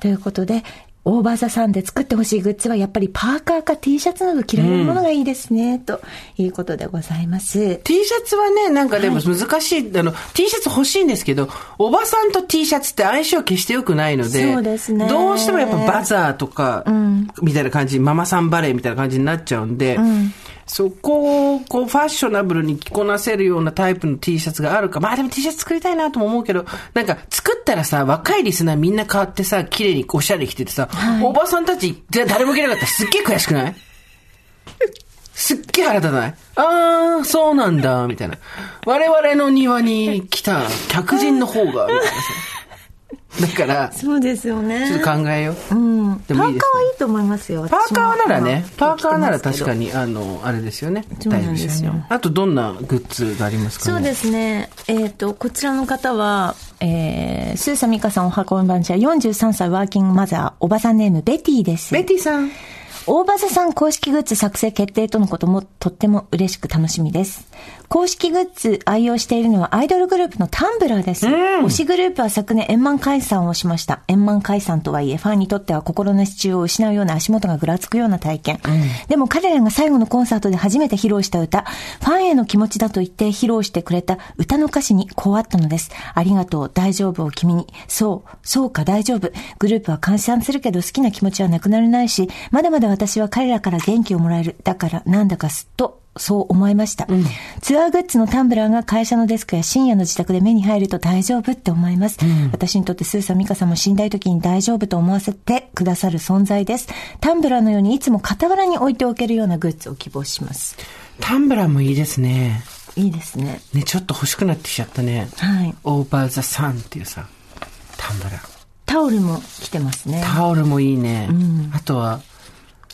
ということで、オーバーザさんで作ってほしいグッズはやっぱりパーカーか T シャツなど着られるものがいいですね、ということでございます。T シャツはね、なんかでも難しい、あの、T シャツ欲しいんですけど、おばさんと T シャツって相性決して良くないので、そうですね。どうしてもやっぱバザーとか、みたいな感じ、ママさんバレーみたいな感じになっちゃうんで、そこを、こう、ファッショナブルに着こなせるようなタイプの T シャツがあるか。まあでも T シャツ作りたいなとも思うけど、なんか、作ったらさ、若いリスナーみんな変わってさ、綺麗におしゃれ着ててさ、おばさんたち、じゃあ誰も着なかったらすっげえ悔しくない？すっげえ腹立たない？あー、そうなんだ、みたいな。我々の庭に来た客人の方が、みたいなさ。だから、ちそうですよね。ょっと考えよう。うん。パーカーはいでもいいですねいと思いますよ。パーカーならね、パーカーなら確に。かに、あの、あれですよね。そうなんですよ大丈夫あとどんなグッズがありますかね？そうですね。えっ、と、こちらの方は、えー、スーサミカさんおはこんばんちは43歳ワーキングマザー、おばさんネームベティです。ベティさん。大場さん公式グッズ作成決定とのこともとっても嬉しく楽しみです。公式グッズ愛用しているのはアイドルグループのタンブラーです。推しグループは昨年円満解散をしました。円満解散とはいえファンにとっては心の支柱を失うような足元がぐらつくような体験。でも彼らが最後のコンサートで初めて披露した歌、ファンへの気持ちだと言って披露してくれた歌の歌詞にこうあったのです。ありがとう、大丈夫を君に。そう、そうか大丈夫。グループは解散するけど好きな気持ちはなくならないし、まだまだ私は彼らから元気をもらえる。だからなんだかすっとそう思いました、ツアーグッズのタンブラーが会社のデスクや深夜の自宅で目に入ると大丈夫って思います。私にとってスーさん、ミカさんも死んだい時に大丈夫と思わせてくださる存在です。タンブラーのようにいつも傍らに置いておけるようなグッズを希望します。タンブラーもいいですね。いいですね。ね、ちょっと欲しくなってきちゃったね。はい。オーバーザサンっていうさ、タンブラー。タオルも来てますね。タオルもいいね。あとは、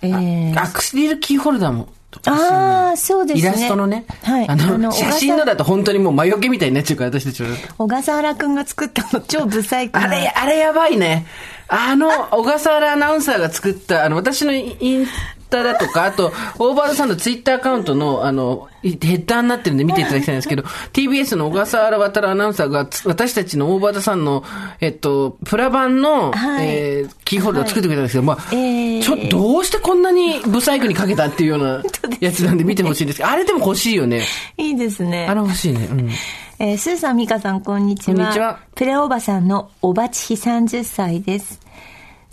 えー、アクリルキーホルダーも。ああ、そうですね。イラストのね。はい。あの、写真のだと本当にもう魔除けみたいになっちゃうから、私たちは。小笠原くんが作ったの超ブサイクな。あれ、あれやばいね。あの、小笠原アナウンサーが作った、あの、私のインスタだとか、あと、オーバードさんのツイッターアカウントの、あの、ヘッダーになってるんで見ていただきたいんですけど、TBS の小笠原渡アナウンサーが、私たちのオーバードさんの、えっと、プラ版の、はいえー、キーホルダーを作ってくれたんですけど、まあ、えーちょっとどうしてこんなにブサイクにかけたっていうような やつなんで見てほしいんですけど、あれでも欲しいよね。いいですね。あれ欲しいね。うん。えー、スーさん、ミカさん、こんにちは。こんにちはプレおばさんのおばちひ30歳です。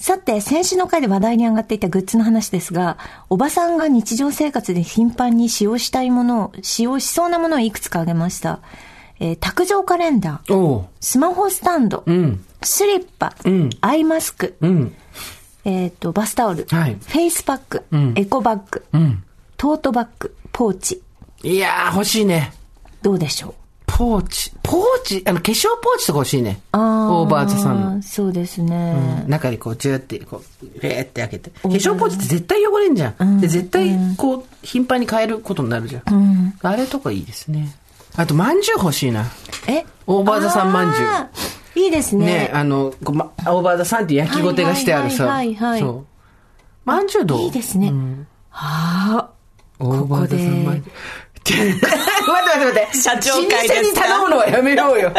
さて、先週の回で話題に上がっていたグッズの話ですが、おばさんが日常生活で頻繁に使用したいものを、使用しそうなものをいくつか挙げました。えー卓上カレンダー。スマホスタンド、うん。スリッパ、んアイマスク、うん。えっ、と、バスタオル、はいフェイスパック、んエコバッグ、うん。トートバッグ、ポーチ、いやー、欲しいね。どうでしょう？ポポーチ。ポーチ、あの、化粧ポーチとか欲しいね。あ OVER THE SUN の。そうですね。中にこう、ジューって、こう、レーって開けて。化粧ポーチって絶対汚れんじゃん。で、絶対、こう、頻繁に変えることになるじゃん。あれとかいいですね。あと、まんじゅう欲しいな。え？オーバーザさんまんじゅういいですね。ね、あの、こうま、オーバーザさんって焼きごてがしてあるさ。はいはいはいはいそう。まんじゅうどう？いいですね。はあ。オーバーザさんまんじゅう。待って待って待って。社長会でに頼むのはやめようよ。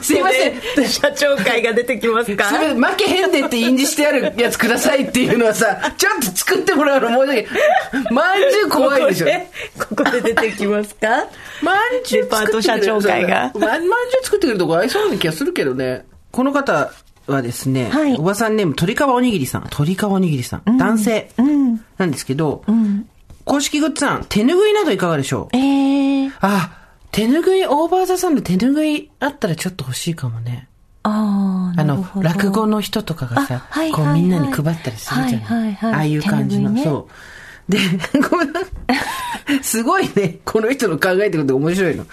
すいません。社長会が出てきますか？それ、負けへんでって印字してあるやつくださいっていうのはさ、ちゃんと作ってもらうの申し訳。まんじゅう怖いでしょ。ここで出てきますか？まんじゅうデパート社長会が？ままんじゅう作ってくれるとこありそうな気がするけどね。この方はですね、はいおばさんネーム、鳥川おにぎりさん。鳥川おにぎりさん。男性。なんですけど、公式グッズさん、手ぬぐいなどいかがでしょう？ええー。あ、手ぬぐい、オーバーザさんの手ぬぐいあったらちょっと欲しいかもね。ああ、あの落語の人とかがさ、あはいこうはいはいみんなに配ったりするじゃん。はいはいはいああいう感じの、ねそう。で、ごめんなすごいね、この人の考えてることが面白いの。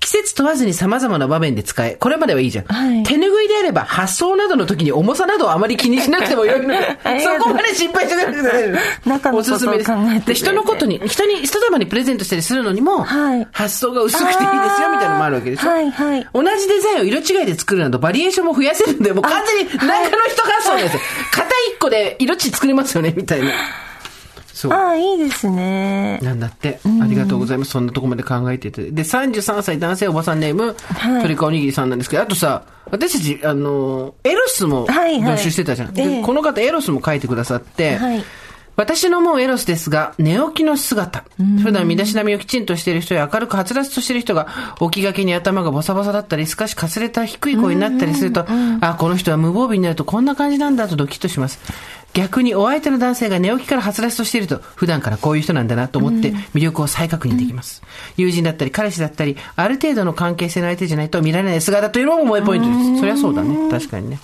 季節問わずに様々な場面で使え。これまではいいじゃん。はい手ぬぐいであれば発送などの時に重さなどをあまり気にしなくてもよいの。そこまで心配してなくて大丈夫。おすすめですで、人のことに、人に、人様にプレゼントしたりするのにも、はい発想が薄くていいですよ、みたいなのもあるわけでしょ。はいはい同じデザインを色違いで作るなどバリエーションも増やせるんで、もう完全に中の人発想ですよ。片一個で色地作れますよね、みたいな。そう。ああ、いいですね。なんだって。ありがとうございます。そんなとこまで考えてて。で、33歳男性おばさんネーム、はい鳥川おにぎりさんなんですけど、あとさ、私たち、あの、エロスも募集してたじゃん。でええこの方エロスも書いてくださって、はい私のもうエロスですが、寝起きの姿。普段身だしなみをきちんとしている人や明るくはつらつとしている人が、起きがけに頭がボサボサだったり、少しかすれた低い声になったりすると、あ、この人は無防備になるとこんな感じなんだとドキッとします。逆にお相手の男性が寝起きからはつらつとしていると、普段からこういう人なんだなと思って魅力を再確認できます。友人だったり、彼氏だったり、ある程度の関係性の相手じゃないと見られない姿というのも萌えポイントです。そりゃそうだね。確かにね。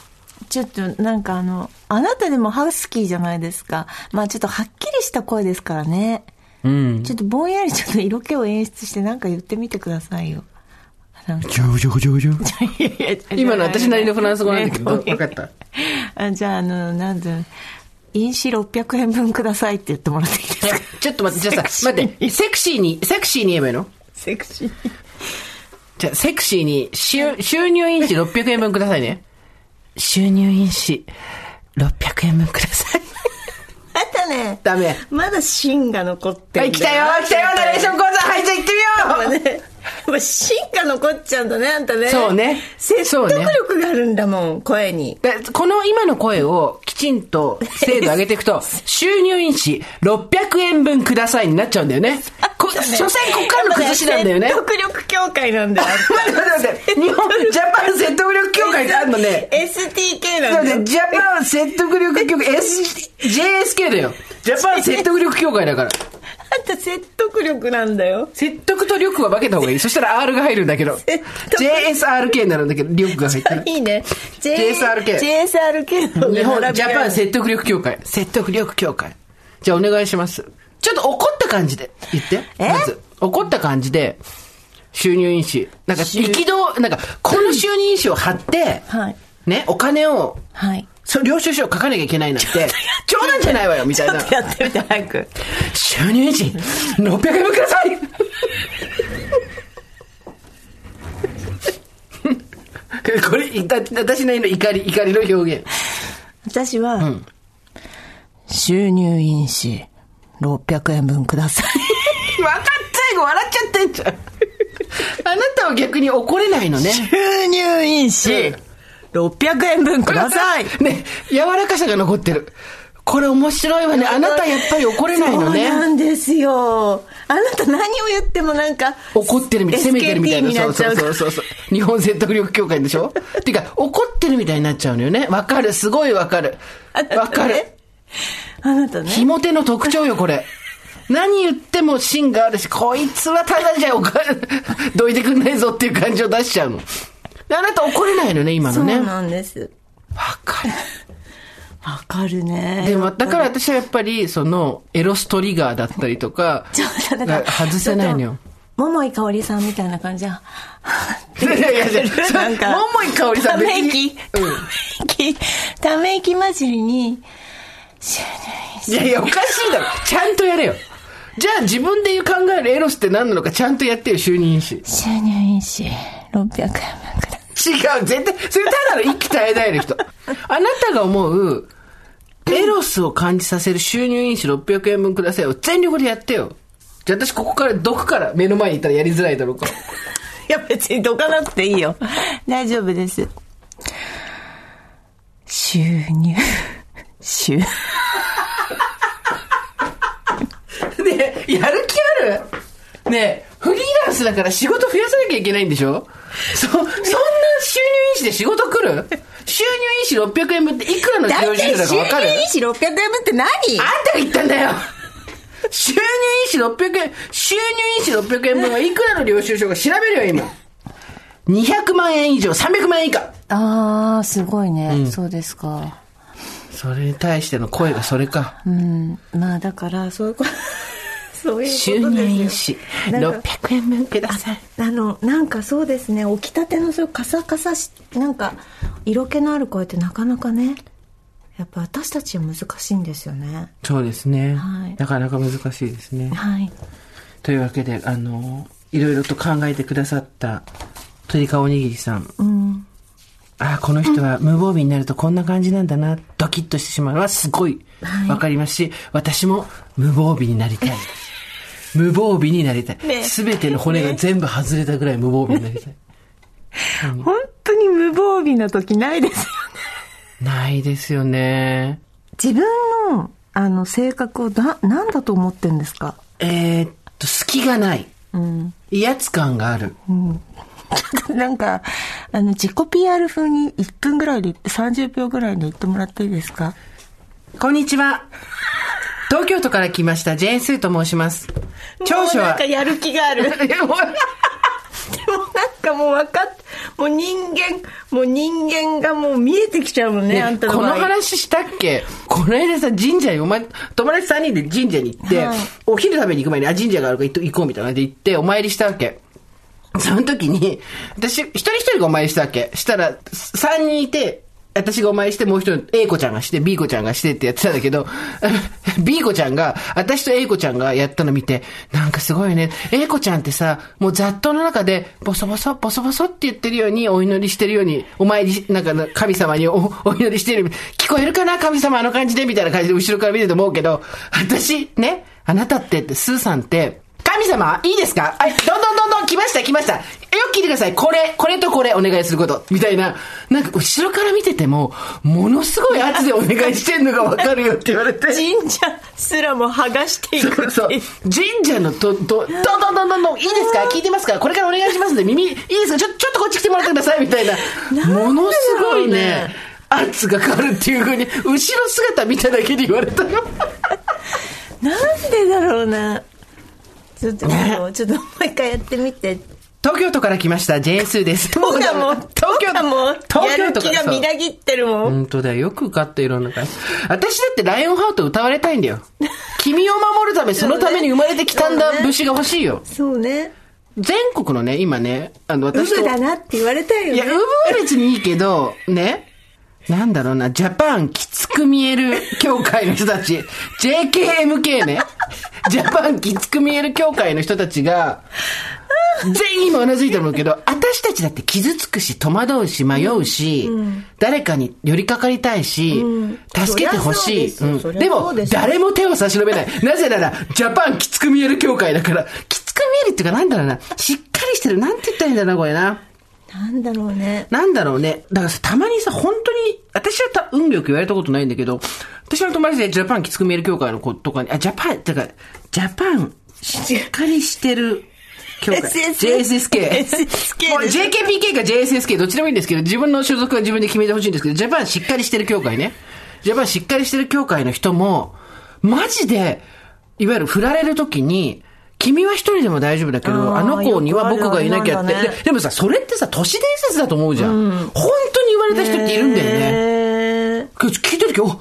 ちょっとなんかあの、あなたでもハスキーじゃないですか。まあちょっとはっきりした声ですからね。うん。ちょっとぼんやりちょっと色気を演出してなんか言ってみてくださいよ。なんかジョジョジョジョ。今の私なりのフランス語なんだけど、ね分かった。あじゃあ、あの、なんだ、印紙600円分くださいって言ってもらっていいです。かちょっと待って、じゃあさ、待って、セクシーに、セクシーに言えばいいのセクシー。じゃあ、セクシーに、収収入印紙600円分くださいね。収入印紙600円分ください。あんたね、ダメ。まだ芯が残ってはい、来たよ来たよナレーション講座はい、じゃあ行ってみよう。やっぱ芯が残っちゃうんだね、あんたね。そうね説得力があるんだもん、声に。でこの今の声をきちんと精度上げていくと、収入印紙600円分くださいになっちゃうんだよ ね。こ、所詮こっからの崩しなんだよね。説得力協会なんだよ。待って待って待って。日本、ジャパン説得力協会ってあるのね。STK なんだよ。ジャパン説得力協会、S、JSK だよ。ジャパン説得力協会だから。あんた説得力なんだよ。説得と力は分けた方がいい。そしたら R が入るんだけど。JSRK になるんだけど、力が入ったら。いいね。J- JSRK JSRK の日本ジャパン説得力協会。説得力協会。じゃあお願いします。ちょっと怒った感じで言って。え？まず。怒った感じで、収入印紙。なんか、憤、なんか、この収入印紙を貼って、はい。ね、お金を、はい。そう領収書を書かなきゃいけないなんて、冗談じゃないわよ、みたいなちょっ。とやってみて、早く。収入印紙、600円分ください これ、いた私なりの怒り、怒りの表現。私は、収入印紙600円分ください。分かっ最後笑っちゃってんじゃん。あなたは逆に怒れないのね。収入印紙600円分ください。ね、柔らかさが残ってる。これ面白いわね。あなたやっぱり怒れないのそうなね。んですよ。あなた何を言ってもなんか、怒ってるみたい、責めてるみたいにな。そうそううそうそう。日本説得力協会でしょ？っていうか、怒ってるみたいになっちゃうのよね。わかる。すごいわかる。わかる。あなたね？ひも手の特徴よ、これ。何言っても芯があるし、こいつはただじゃおか、どいてくんないぞっていう感じを出しちゃうの。であなた怒れないのね、今そうのね。わなんです。かる。わかるね。でも、だから私はやっぱり、その、エロストリガーだったりとかちょっと、だからが外せないのよ。桃井かおりさんみたいな感じじゃん。いやいやいや、それなんか、桃井かおりさんため息、ため息、ため息混じりに、収入いやいや、おかしいだろ。ちゃんとやれよ。じゃあ自分で考えるエロスって何なのかちゃんとやってよ、就任士。収入印紙600円分くらい。違う、絶対、それただの息絶えないの人。あなたが思う、エロスを感じさせる収入印紙600円分くださいを全力でやってよ。じゃあ私ここから毒から目の前にいたらやりづらいだろうから。いや、別にどかなくていいよ。大丈夫です。収入、収、ねえ、やる気ある？ねえ、フリーランスだから仕事増やさなきゃいけないんでしょ？そ、そんな収入印紙で仕事来る？収入印紙600円分っていくらの大領収書だか体収わかる？入印紙600円分って何？あんたが言ったんだよ収入印紙600円、収入印紙600円分はいくらの領収書か調べるよ、今。200万円以上、300万円以下。ああ、すごいね、そうですか。それに対しての声がそれか。うん。まあだから、そういうこと、そういう収こと入ですよ。印紙なんか600円分ください。あの、なんかそうですね、起きたてのそういうカサカサし、なんか、色気のある声ってなかなかね、やっぱ私たちは難しいんですよね。そうですね、はいなかなか難しいですね。はい。というわけで、あの、いろいろと考えてくださった鳥かおにぎりさん。うん。ああ、この人は無防備になるとこんな感じなんだな、ドキッとしてしまうのはすごいはいわかりますし、私も無防備になりたい。無防備になりたい。ねすべての骨が全部外れたぐらい無防備になりたい。本当に無防備な時ないですよね。ないですよね。自分の、あの、性格をな、なんだと思ってんですか？えー、っと、隙がない。うん。威圧感がある。なんか、あの、自己 PR 風に1分ぐらいで言って、30秒ぐらいで言ってもらっていいですか？こんにちは。東京都から来ました、ジェーンスーと申します。長所はなんか、やる気がある。でもなんかもう分かっもう人間、もう人間がもう見えてきちゃうもんね、ねあんたのこの。話したっけ？この間さ、神社に、お前、友達3人で神社に行って、はいお昼食べに行く前に、あ、神社があるから行こうみたいな感じで行って、お参りしたわけ。その時に、私、一人一人がお参りしたわけ。したら、3人いて、私がお参りして、もう一人、A 子ちゃんがして、B 子ちゃんがしてってやってたんだけど、B 子ちゃんが、私と A 子ちゃんがやったの見て、なんかすごいね。A 子ちゃんってさ、もう雑踏の中で、ボソボソ、ボソボソって言ってるように、お祈りしてるように、お参り、なんか、神様におお祈りしてる。聞こえるかな神様あの感じで？みたいな感じで後ろから見てると思うけど、私、ね、あなたってって、スーさんって、神様いいですか？はい、どんどんどんどん来ました来ました。よく聞いてください。これ、これとこれお願いすること。みたいな。なんか後ろから見てても、ものすごい圧でお願いしてんのがわかるよって言われて。神社すらも剥がしていくっていうそう。神社のと、と、どんどんどんどんどん、いいですか？聞いてますか？これからお願いしますんで、耳、いいですかちょ、ちょっとこっち来てもらってくださいみたいな。ものすごいね、圧がかかるっていうふうに、後ろ姿見ただけで言われたよ。なんでだろうな。ちょっともう、ちょっともう一回やってみて。東京都から来ました、ジェーンスーです。そうだもん。東京だもん。東京都やる気がみなぎってるもん。本当だよ。よく受かっていろんな感じ。私だってライオンハート歌われたいんだよ。君を守るため、そのために生まれてきたんだ武士が欲しいよ。そうね。全国のね、今ね、あの、ウ私と。ブだなって言われたいよいや、ねウ。ブは別にいいけど、ね。なんだろうな、ジャパンきつく見える協会の人たち、JKMK ね。ジャパンきつく見える協会の人たちが、全員今うなずいてるけど、私たちだって傷つくし、戸惑うし、迷うし、誰かに寄りかかりたいし、助けてほしい。ででも誰も手を差し伸べない。なぜなら、ジャパンきつく見える協会だから、きつく見えるっていうか、なんだろうな、しっかりしてる。なんて言ったらいいんだろうな、これな。なんだろうね。なんだろうね。だからさ、たまにさ、本当に、私はた運よく言われたことないんだけど、私の友達でジャパンきつく見える協会の子とかに、あ、ジャパン、てか、ジャパン、しっかりしてる協会。SSK JSSK。SSK もう JKPK か JSSK どっちでもいいんですけど、自分の所属は自分で決めてほしいんですけど、ジャパンしっかりしてる協会ね。ジャパンしっかりしてる協会の人も、マジで、いわゆる振られるときに、君は一人でも大丈夫だけど、あの子には僕がいなきゃって。ででもさ、それってさ、都市伝説だと思うじゃん。本当に言われた人っているんだよね。ね。聞いた時、お、本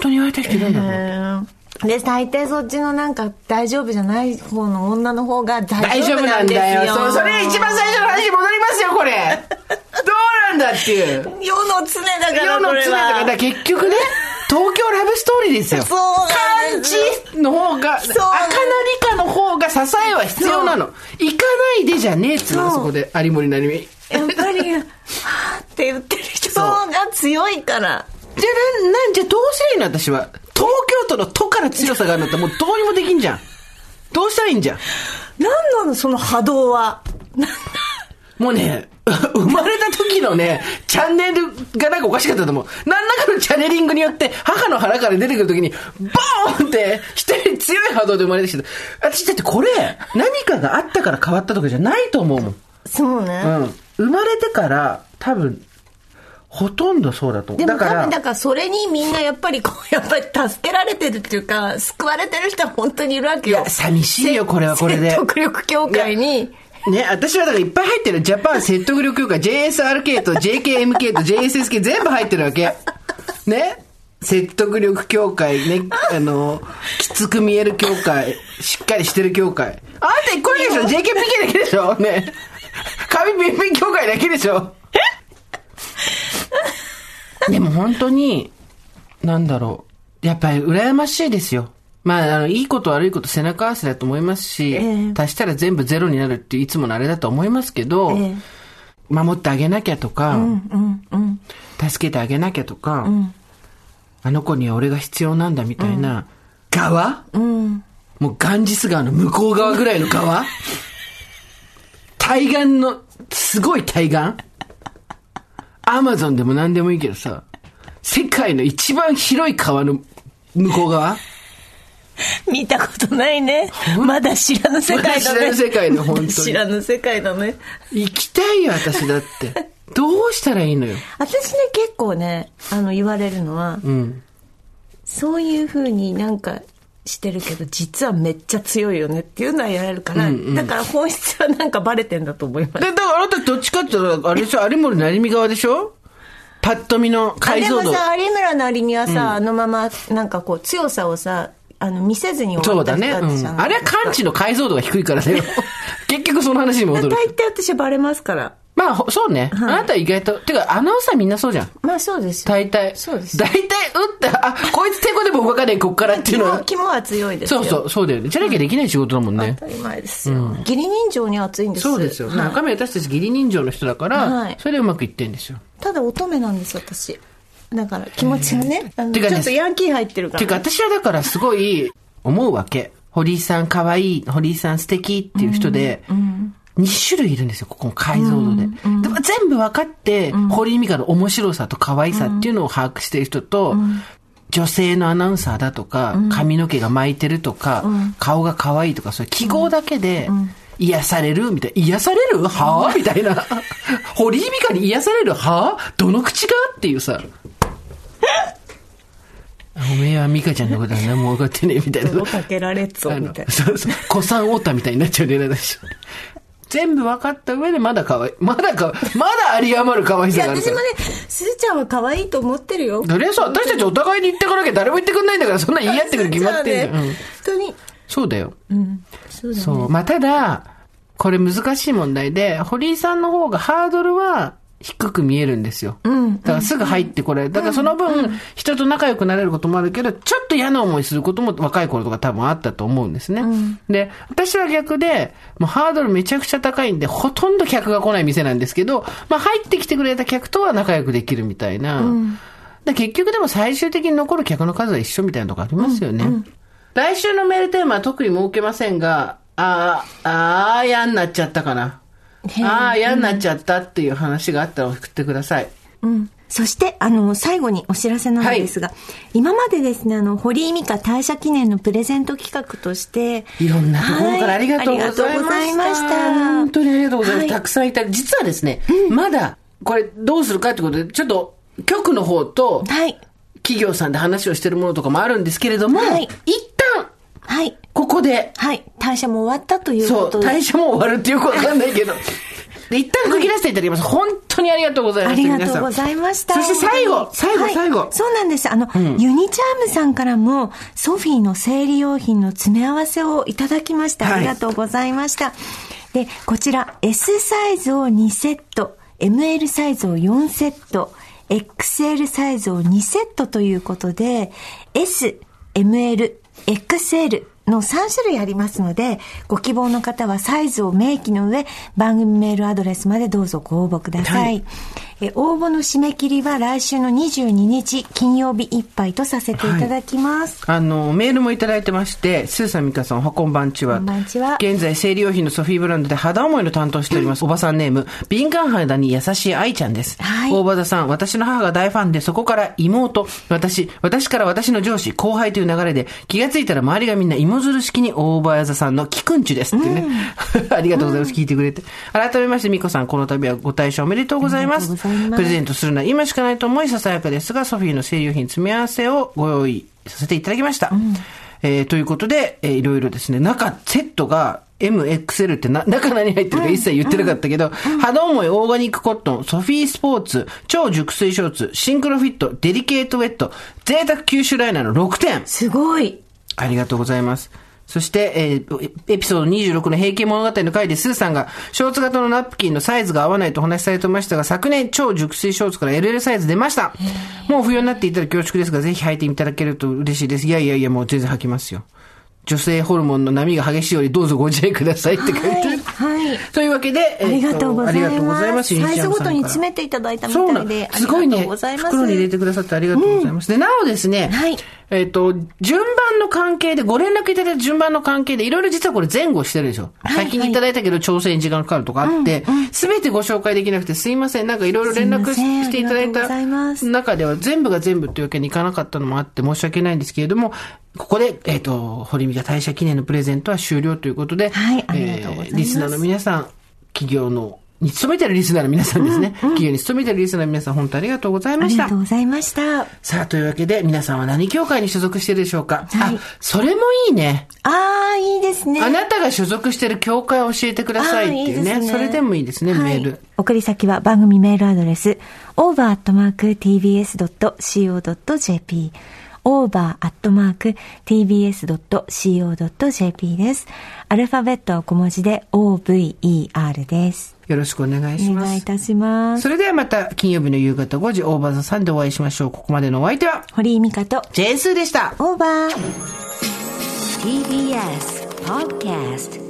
当に言われた人いるんだと思って。えーで、大抵そっちのなんか大丈夫じゃない方の女の方が大大丈夫丈夫ななんんだですよ。よ。そう、それ一番最初の話に戻りますよ、これ。どうなんだっていう。世の常だから世の常だから、結局ね、東京ラブストーリーですよ。そうなんです漢字の方が、赤うな理科の方が支えは必要なの。行かないでじゃねえっつうの、そこで、有森なりみ。やっぱり、はぁって言ってる人が強いから。じゃあ、なん、なん、じゃあどうすりゃいいの私は。東京都の都から強さがあるんだったらもうどうにもできんじゃん。どうしたらいいんじゃん。何なのその波動は。もうね、生まれた時のね、チャンネルがなんかおかしかったと思う。何らかのチャネリングによって、母の腹から出てくる時に、ボーンって、一人強い波動で生まれてきた。私だってこれ、何かがあったから変わったとかじゃないと思うもん。そうね。うん。生まれてから、多分、ほとんどそうだと思う。でもだから多分、だからそれにみんなやっぱりこう、やっぱり助けられてるっていうか、救われてる人は本当にいるわけよ。いや寂しいよこれはこれで説得力協会に。ね、私はだからいっぱい入ってる。ジャパン 説得力協会、JSRK と JKMK と JSSK 全部入ってるわけ。ね？説得力協会ね、あの、きつく見える協会、しっかりしてる協会。あんた一個だけでしょ ?JKPK だけでしょ？ね？紙ビンビン協会だけでしょ？でも本当に、なんだろう。やっぱり羨ましいですよ。まあ、あの、いいこと悪いこと背中合わせだと思いますし、ええ足したら全部ゼロになるっていつものあれだと思いますけど、ええ守ってあげなきゃとか、うんうん。助けてあげなきゃとか、あの子には俺が必要なんだみたいな、側、うん。もうガンジス川の向こう側ぐらいの側対岸の、すごい対岸アマゾンでも何でもいいけどさ、世界の一番広い川の向こう側？見たことないね。まだ知らぬ世界だね。まだ知らぬ世界の本当に知らぬ世界だね。行きたいよ、私だって。どうしたらいいのよ？私ね、結構ね、あの、言われるのは、うん。そういう風になんかしてるけど、実はめっちゃ強いよねっていうのは言われるから、だから本質はなんかバレてんだと思います。で、だからあなたどっちかって言ったら、あれでしょ、有森成美側でしょ？パッと見の解像度。あでもさ、有村なりにはさ、あのまま、なんかこう、強さをさ、あの、見せずに終わった人そうだね。うん。あれは感知の解像度が低いからだよ。結局その話に戻る。大体私はバレますから。まあ、ほそうね。あなたは意外と、てか、アナウンサーみんなそうじゃん。まあそうですよ。大体。そうです大体、打って、あ、こいつ手こでも動かねえ、こっからっていうのは。肝は強いですよ。そうそう、そうだよね。じゃなきゃできない仕事だもんね。当たり前ですよ。義理人情に熱いんですそうですよ。はい中身私たち義理人情の人だから、はいそれでうまくいってんですよ。ただ乙女なんです、私。だから気持ちがね、あのてかねちょっとヤンキー入ってるから。ていうか、私はだからすごい思うわけ。堀井さん可愛い、堀井さん素敵っていう人で、2種類いるんですよ、ここの解像度で。でも全部分かって、堀井美香の面白さと可愛さっていうのを把握してる人と、女性のアナウンサーだとか、髪の毛が巻いてるとか、顔が可愛いとか、そういう記号だけで、癒されるみたいな。癒されるはぁみたいな。堀井美香に癒されるはぁどの口が？っていうさ。おめえは美香ちゃんのことは何も分かってねえみたいな。おかけられっぞ、みたいな。そうそう。古参オタみたいになっちゃうね、私。全部分かった上でまだ可愛い。まだか、まだ有り余る可愛いや、さがあるから私も。ね、すずちゃんは可愛いと思ってるよ。とりあえず私たちお互いに言ってかなきゃ誰も言ってくんないんだから、そんな言い合ってくる決まってんじゃん本当に。そうだよ。うん。そうだね。そう。まあ、ただ、これ難しい問題で、堀井さんの方がハードルは低く見えるんですよ。うん。だからすぐ入ってこれ。だからその分、人と仲良くなれることもあるけど、ちょっと嫌な思いすることも若い頃とか多分あったと思うんですね。で、私は逆で、もうハードルめちゃくちゃ高いんで、ほとんど客が来ない店なんですけど、まあ入ってきてくれた客とは仲良くできるみたいな。で結局でも最終的に残る客の数は一緒みたいなとこありますよね。来週のメールテーマは特に設けませんが、あー、あー、嫌になっちゃったかな。ああ、嫌になっちゃったっていう話があったら送ってください。うん。そして、あの、最後にお知らせなんですが、今までですね、あの、堀井美香退社記念のプレゼント企画として、いろんなところからありがとうございました。はいありがとうございました本当にありがとうございます。はいたくさんいた実はですね、まだ、これどうするかってことで、ちょっと、局の方と、はい。企業さんで話をしてるものとかもあるんですけれども、はい一旦、はい。ここで、はい。退社も終わったというそう、ことで。退社も終わるってよくわかんないけど、で、一旦区切らせていただきます。本当にありがとうございます。ありがとうございました。そして最後、最後、はい最後。そうなんです。あの、ユニチャームさんからも、ソフィーの生理用品の詰め合わせをいただきました。はいありがとうございました。で、こちら、S サイズを2セット、ML サイズを4セット、XL サイズを2セットということで、S、ML、XL の3種類ありますので、ご希望の方はサイズを明記の上、番組メールアドレスまでどうぞご応募ください。はいえ応募の締め切りは来週の22日金曜日いっぱいとさせていただきます。あの、メールもいただいてまして、スーさん、ミカさん、おはこんばんちは。こんばんちは現在、生理用品のソフィーブランドで肌思いの担当しております。おばさんネーム、敏感肌に優しい愛ちゃんです。はい大場田さん、私の母が大ファンで、そこから妹、私、私から私の上司、後輩という流れで、気がついたら周りがみんな芋づる式に大場座さんのキクンチュですっていうね。ありがとうございます。聞いてくれて。改めまして、ミコさん、この度はご退所おめでとうございます。プレゼントするのは今しかないと思い、ささやかですが、ソフィーの生理用品詰め合わせをご用意させていただきました。えーということで、えーいろいろですね、中、セットが、MXL ってな、中何入ってるか一切言ってなかったけど、肌重いオーガニックコットン、ソフィースポーツ、超熟睡ショーツ、シンクロフィット、デリケートウェット、贅沢吸収ライナーの6点。すごい。ありがとうございます。そして、えーエピソード26の平家物語の回でスーさんが、ショーツ型のナプキンのサイズが合わないとお話しされてましたが、昨年超熟睡ショーツから LL サイズ出ました。もう不要になっていたら恐縮ですが、ぜひ履いていただけると嬉しいです。いやいやいや、もう全然履きますよ。女性ホルモンの波が激しいよりどうぞご自愛くださいって書いて。というわけで、えーありがとうございます。サイズごとにめ詰めていただいたみたいで、あすごいね。袋に入れてくださってありがとうございます。で、なおですね、はいえっ、と、順番の関係で、ご連絡いただいた順番の関係で、いろいろ実はこれ前後してるでしょ。はい先にいただいたけど調整に時間かかるとかあって、すべ、てご紹介できなくてすいません。なんかいろいろ連絡していただいたす中では全部が全部というわけにいかなかったのもあって申し訳ないんですけれども、ここで、えっ、と、堀美が退社記念のプレゼントは終了ということで、はいありがとうございますリスナーの皆さん、企業の、に勤めてるリスナーの皆さんですね。企業に勤めてるリスナーの皆さん、本当ありがとうございましたありがとう。ございました。さあ、というわけで、皆さんは何協会に所属してるでしょうか、はいあ、それもいいね。ああ、いいですね。あなたが所属してる協会を教えてくださいっていうね。いいねそれでもいいですね、はいメール。送り先は番組メールアドレス、over.tbs.co.jp over.tbs.co.jp です。アルファベットは小文字で over です。よろしくお願いします。お願いいたします。それではまた金曜日の夕方5時、オーバーザさんでお会いしましょう。ここまでのお相手は、堀井美香とジェースーでした。オーバー。TBS Podcast